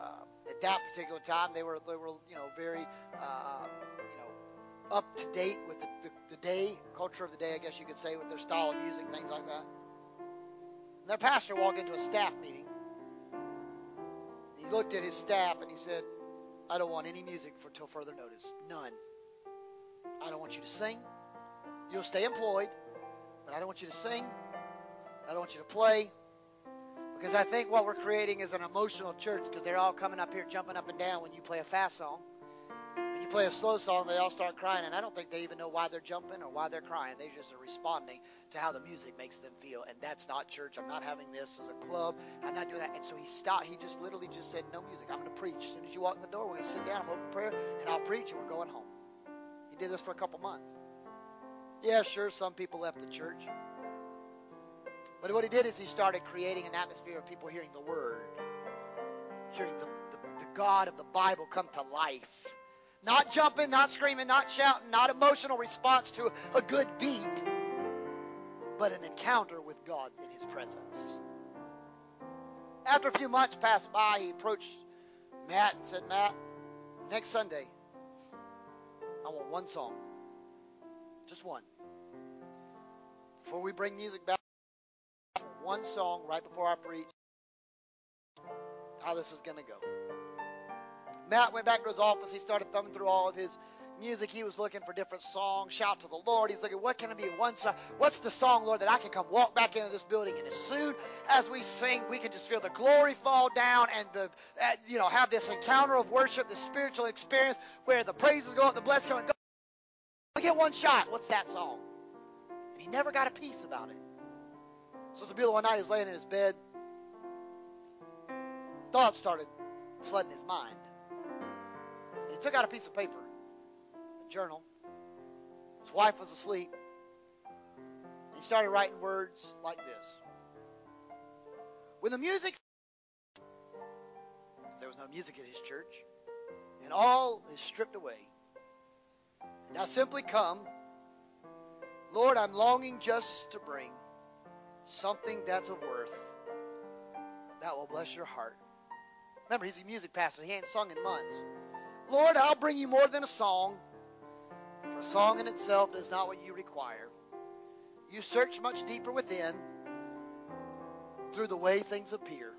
uh, at that particular time, they were they were you know very uh, you know up to date with the, the, the day culture of the day, I guess you could say, with their style of music, things like that. And their pastor walked into a staff meeting. He looked at his staff and he said, I don't want any music for till further notice. None. I don't want you to sing. You'll stay employed, but I don't want you to sing. I don't want you to play. Because I think what we're creating is an emotional church because they're all coming up here jumping up and down when you play a fast song. You play a slow song, they all start crying, and I don't think they even know why they're jumping or why they're crying. They just are responding to how the music makes them feel, and that's not church. I'm not having this as a club. I'm not doing that. And so he stopped. He just literally just said, "No music. I'm going to preach. As soon as you walk in the door, we're going to sit down. I'm open prayer, and I'll preach, and we're going home." He did this for a couple months. Yeah, sure, some people left the church. But what he did is he started creating an atmosphere of people hearing the word, hearing the, the, the God of the Bible come to life. Not jumping, not screaming, not shouting, not emotional response to a good beat, but an encounter with God in his presence. After a few months passed by, he approached Matt and said, Matt, next Sunday, I want one song. Just one. Before we bring music back, one song right before I preach how this is going to go. Matt went back to his office. He started thumbing through all of his music. He was looking for different songs. Shout to the Lord. He's looking, what can it be? One song. What's the song, Lord, that I can come walk back into this building and as soon as we sing, we can just feel the glory fall down and the, uh, you know, have this encounter of worship, this spiritual experience where the praises go up, the blessings come and go. I get one shot. What's that song? And he never got a piece about it. So it's a beautiful one night. He was laying in his bed. Thoughts started flooding his mind. He took out a piece of paper, a journal. His wife was asleep. He started writing words like this. When the music, there was no music at his church, and all is stripped away. And I simply come, Lord, I'm longing just to bring something that's of worth that will bless your heart. Remember, he's a music pastor. He ain't sung in months. Lord, I'll bring you more than a song, for a song in itself is not what you require. You search much deeper within through the way things appear.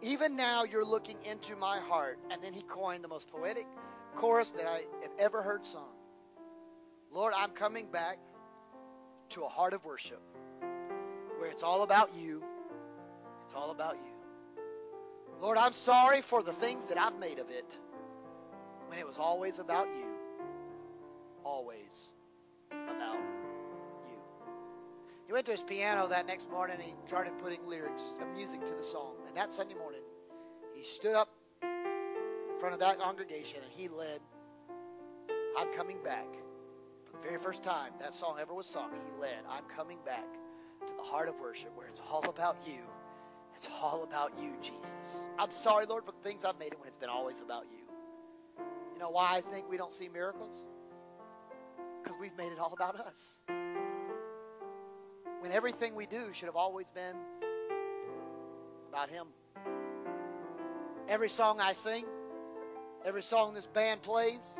Even now, you're looking into my heart. And then he coined the most poetic chorus that I have ever heard sung. Lord, I'm coming back to a heart of worship where it's all about you. It's all about you. Lord, I'm sorry for the things that I've made of it when it was always about you. Always about you. He went to his piano that next morning and he started putting lyrics of music to the song. And that Sunday morning, he stood up in front of that congregation and he led I'm coming back. For the very first time that song ever was sung, he led, I'm coming back to the heart of worship where it's all about you. It's all about you, Jesus. I'm sorry, Lord, for the things I've made it when it's been always about you. Know why I think we don't see miracles? Because we've made it all about us. When everything we do should have always been about Him. Every song I sing, every song this band plays,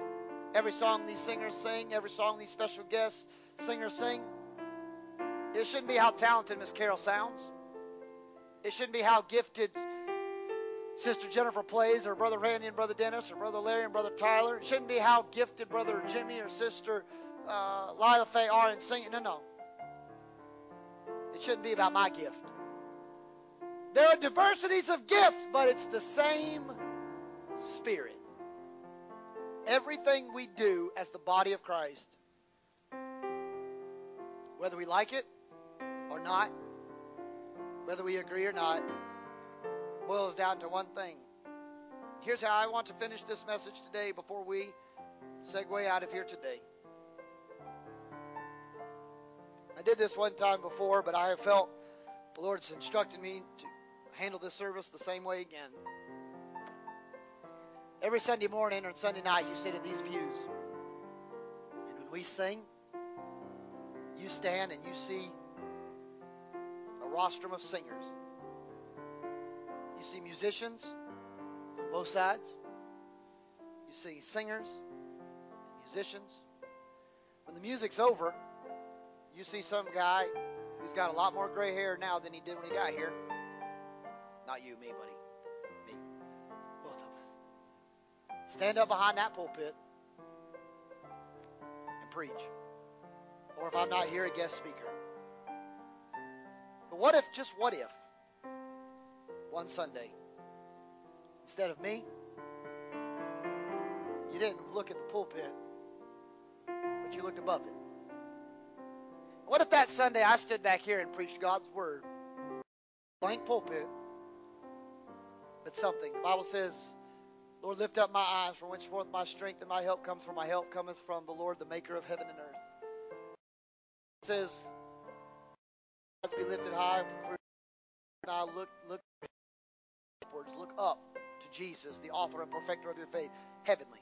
every song these singers sing, every song these special guest singers sing, it shouldn't be how talented Miss Carol sounds. It shouldn't be how gifted Sister Jennifer plays, or Brother Randy and Brother Dennis, or Brother Larry and Brother Tyler. It shouldn't be how gifted Brother Jimmy or Sister uh, Lila Faye are in singing. No, no. It shouldn't be about my gift. There are diversities of gifts, but it's the same Spirit. Everything we do as the body of Christ, whether we like it or not, whether we agree or not, boils down to one thing. Here's how I want to finish this message today before we segue out of here today. I did this one time before, but I have felt the Lord's instructed me to handle this service the same way again. Every Sunday morning or Sunday night, you sit in these pews. And when we sing, you stand and you see a rostrum of singers. You see musicians on both sides. You see singers musicians. When the music's over, you see some guy who's got a lot more gray hair now than he did when he got here. Not you, me, buddy. Me. Both of us. Stand up behind that pulpit and preach. Or if I'm not here, a guest speaker. But what if, just what if, one Sunday, instead of me, you didn't look at the pulpit, but you looked above it? What if that Sunday I stood back here and preached God's word? Blank pulpit, but something. The Bible says, Lord, lift up my eyes from which forth my strength and my help comes, for my help cometh from the Lord, the maker of heaven and earth. It says, Let's be lifted high. Now look, look upwards, look up to Jesus, the author and perfecter of your faith, heavenly.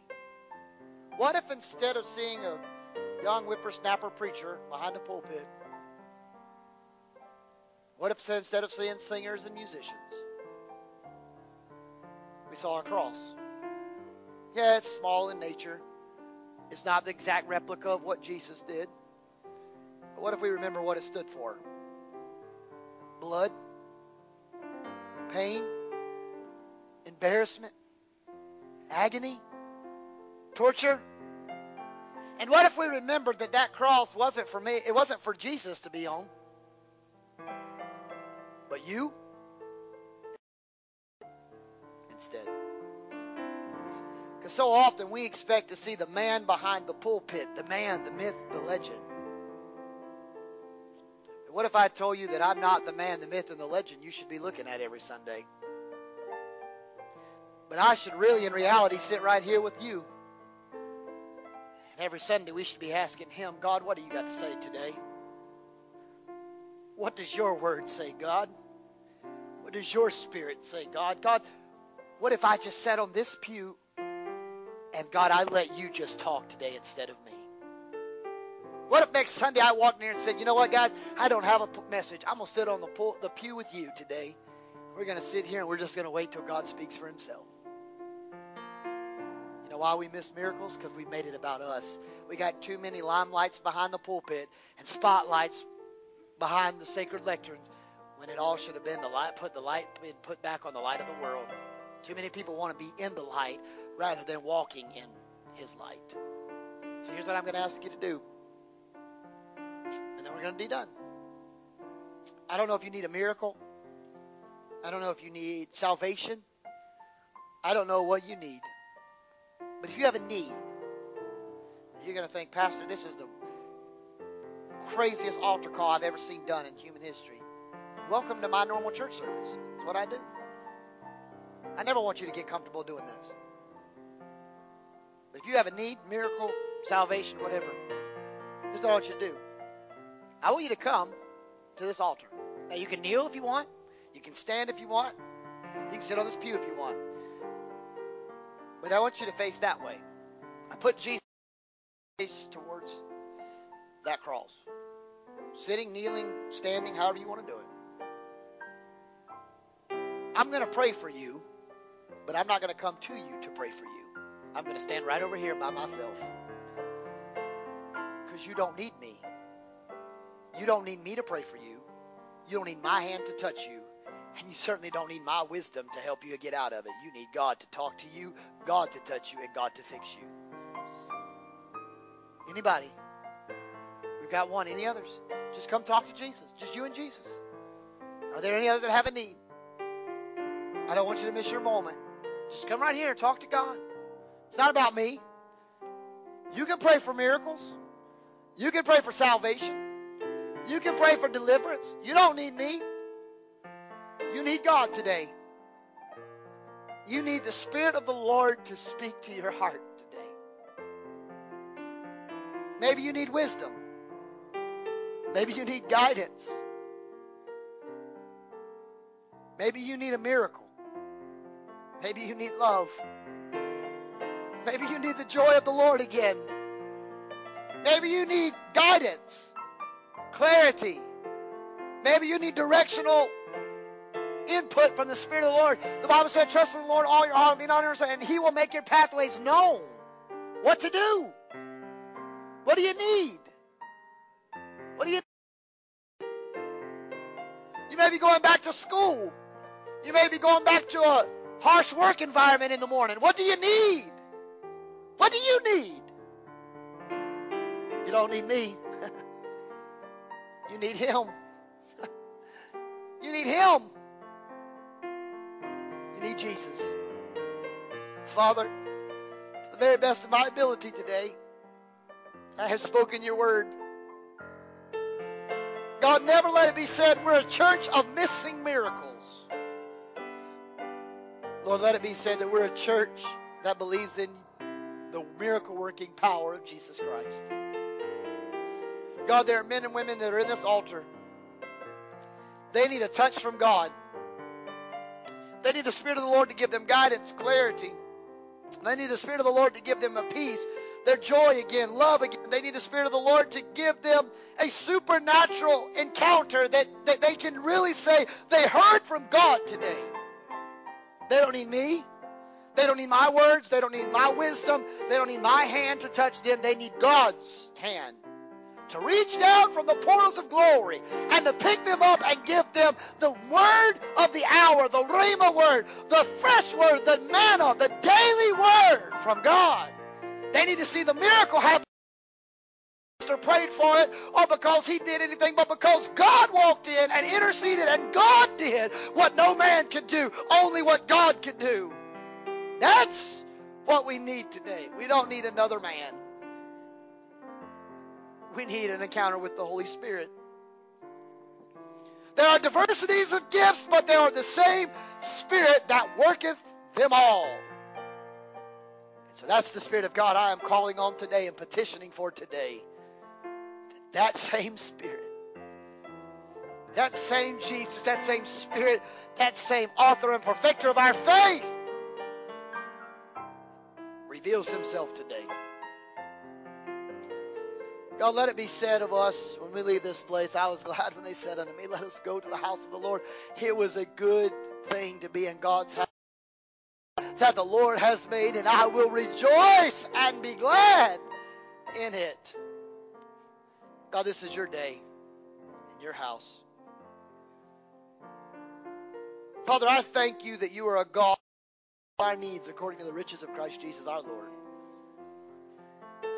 What if instead of seeing a young whippersnapper preacher behind the pulpit, what if instead of seeing singers and musicians, we saw a cross? Yeah, it's small in nature. It's not the exact replica of what Jesus did. But what if we remember what it stood for? Blood, pain, embarrassment, agony, torture. And what if we remembered that that cross wasn't for me, it wasn't for Jesus to be on, but you instead? Because so often we expect to see the man behind the pulpit, the man, the myth, the legend. What if I told you that I'm not the man, the myth, and the legend you should be looking at every Sunday? But I should really, in reality, sit right here with you. And every Sunday we should be asking Him, God, what do you got to say today? What does your word say, God? What does your spirit say, God? God, what if I just sat on this pew and God, I let you just talk today instead of me? What if next Sunday I walked in here and said, you know what, guys, I don't have a message. I'm going to sit on the, the pew with you today. We're going to sit here and we're just going to wait till God speaks for himself. Know why we miss miracles? Because we made it about us. We got too many limelights behind the pulpit and spotlights behind the sacred lecterns when it all should have been the light, put the light, been put back on the light of the world. Too many people want to be in the light rather than walking in his light. So here's what I'm going to ask you to do and then we're going to be done. I don't know if you need a miracle. I don't know if you need salvation. I don't know what you need. But if you have a need, you're going to think, Pastor, this is the craziest altar call I've ever seen done in human history. Welcome to my normal church service. That's what I do. I never want you to get comfortable doing this. But if you have a need, miracle, salvation, whatever. Here's what I want you to do. I want you to come to this altar. Now you can kneel if you want. You can stand if you want. You can sit on this pew if you want. But I want you to face that way. I put Jesus towards that cross. Sitting, kneeling, standing, however you want to do it. I'm going to pray for you, but I'm not going to come to you to pray for you. I'm going to stand right over here by myself. Because you don't need me. You don't need me to pray for you. You don't need my hand to touch you. And you certainly don't need my wisdom to help you get out of it. You need God to talk to you, God to touch you, and God to fix you. Anybody? We've got one. Any others? Just come talk to Jesus. Just you and Jesus. Are there any others that have a need? I don't want you to miss your moment. Just come right here and talk to God. It's not about me. You can pray for miracles. You can pray for salvation. You can pray for deliverance. You don't need me. You need God today. You need the Spirit of the Lord to speak to your heart today. Maybe you need wisdom. Maybe you need guidance. Maybe you need a miracle. Maybe you need love. Maybe you need the joy of the Lord again. Maybe you need guidance, clarity. Maybe you need directional input from the Spirit of the Lord. The Bible said, trust in the Lord all your heart, lean on yourself, and He will make your pathways known. What to do? What do you need? What do you You may be going back to school. You may be going back to a harsh work environment in the morning. What do you need? What do you need? You don't need me. you need Him. you need Him. Need Jesus. Father, to the very best of my ability today, I have spoken your word. God, never let it be said we're a church of missing miracles. Lord, let it be said that we're a church that believes in the miracle working power of Jesus Christ. God, there are men and women that are in this altar. They need a touch from God. They need the Spirit of the Lord to give them guidance, clarity. They need the Spirit of the Lord to give them a peace, their joy again, love again. They need the Spirit of the Lord to give them a supernatural encounter that, that they can really say they heard from God today. They don't need me. They don't need my words. They don't need my wisdom. They don't need my hand to touch them. They need God's hand to reach down from the portals of glory and to pick them up and give them the word of the hour, the Rhema word, the fresh word, the manna, the daily word from God. They need to see the miracle happen prayed for it or because he did anything, but because God walked in and interceded and God did what no man could do, only what God could do. That's what we need today. We don't need another man. We need an encounter with the Holy Spirit. There are diversities of gifts, but they are the same Spirit that worketh them all. And so that's the Spirit of God I am calling on today and petitioning for today. That same Spirit, that same Jesus, that same Spirit, that same author and perfecter of our faith reveals Himself today. God, let it be said of us when we leave this place. I was glad when they said unto me, Let us go to the house of the Lord. It was a good thing to be in God's house that the Lord has made, and I will rejoice and be glad in it. God, this is your day in your house. Father, I thank you that you are a God of our needs according to the riches of Christ Jesus our Lord.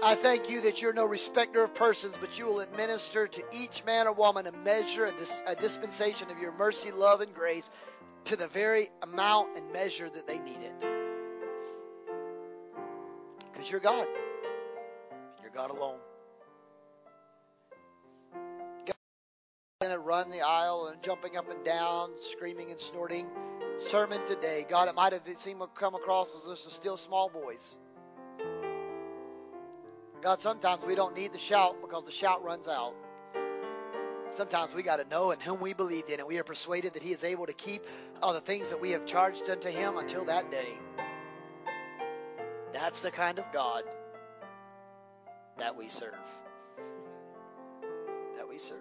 I thank you that you're no respecter of persons, but you will administer to each man or woman a measure, a, dis- a dispensation of your mercy, love, and grace to the very amount and measure that they need it. Because you're God. You're God alone. God, run the aisle and jumping up and down, screaming and snorting. Sermon today, God, it might have seemed to come across as just a still small voice. God, sometimes we don't need the shout because the shout runs out. Sometimes we got to know in whom we believed in, and we are persuaded that He is able to keep all the things that we have charged unto Him until that day. That's the kind of God that we serve. That we serve.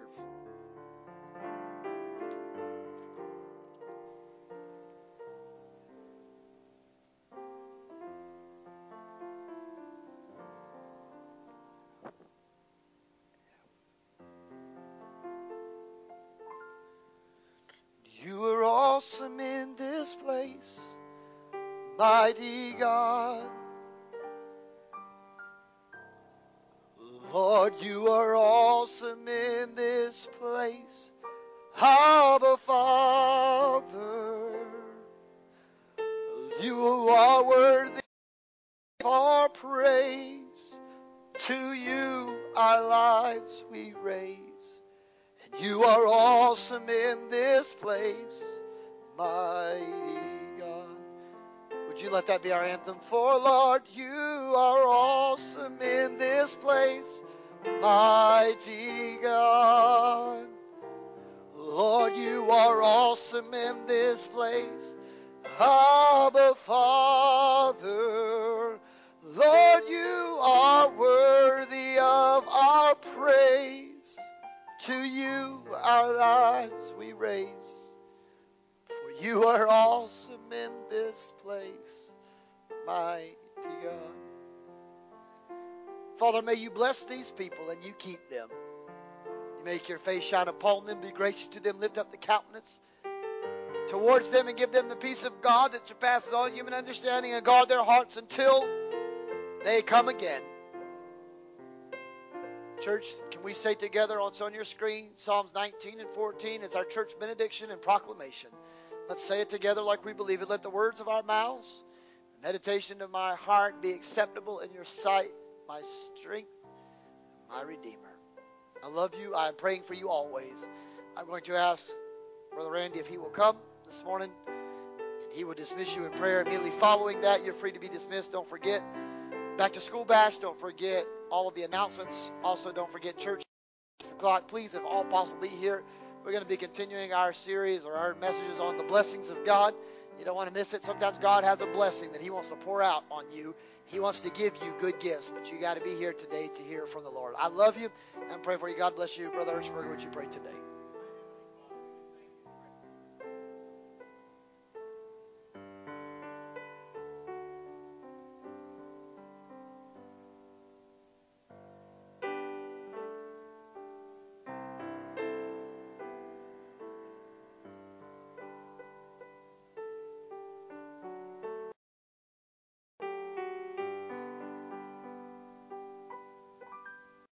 Shine upon them, be gracious to them, lift up the countenance towards them, and give them the peace of God that surpasses all human understanding, and guard their hearts until they come again. Church, can we say together on, your screen Psalms 19 and 14? It's our church benediction and proclamation. Let's say it together like we believe it. Let the words of our mouths, the meditation of my heart be acceptable in your sight, my strength, my Redeemer. I love you. I am praying for you always. I'm going to ask Brother Randy if he will come this morning. And he will dismiss you in prayer. Immediately following that, you're free to be dismissed. Don't forget, back to school bash. Don't forget all of the announcements. Also, don't forget church o'clock. Please, if all possible, be here. We're going to be continuing our series or our messages on the blessings of God. You don't want to miss it. Sometimes God has a blessing that He wants to pour out on you. He wants to give you good gifts, but you got to be here today to hear from the Lord. I love you and pray for you. God bless you. Brother Hirschberger, would you pray today?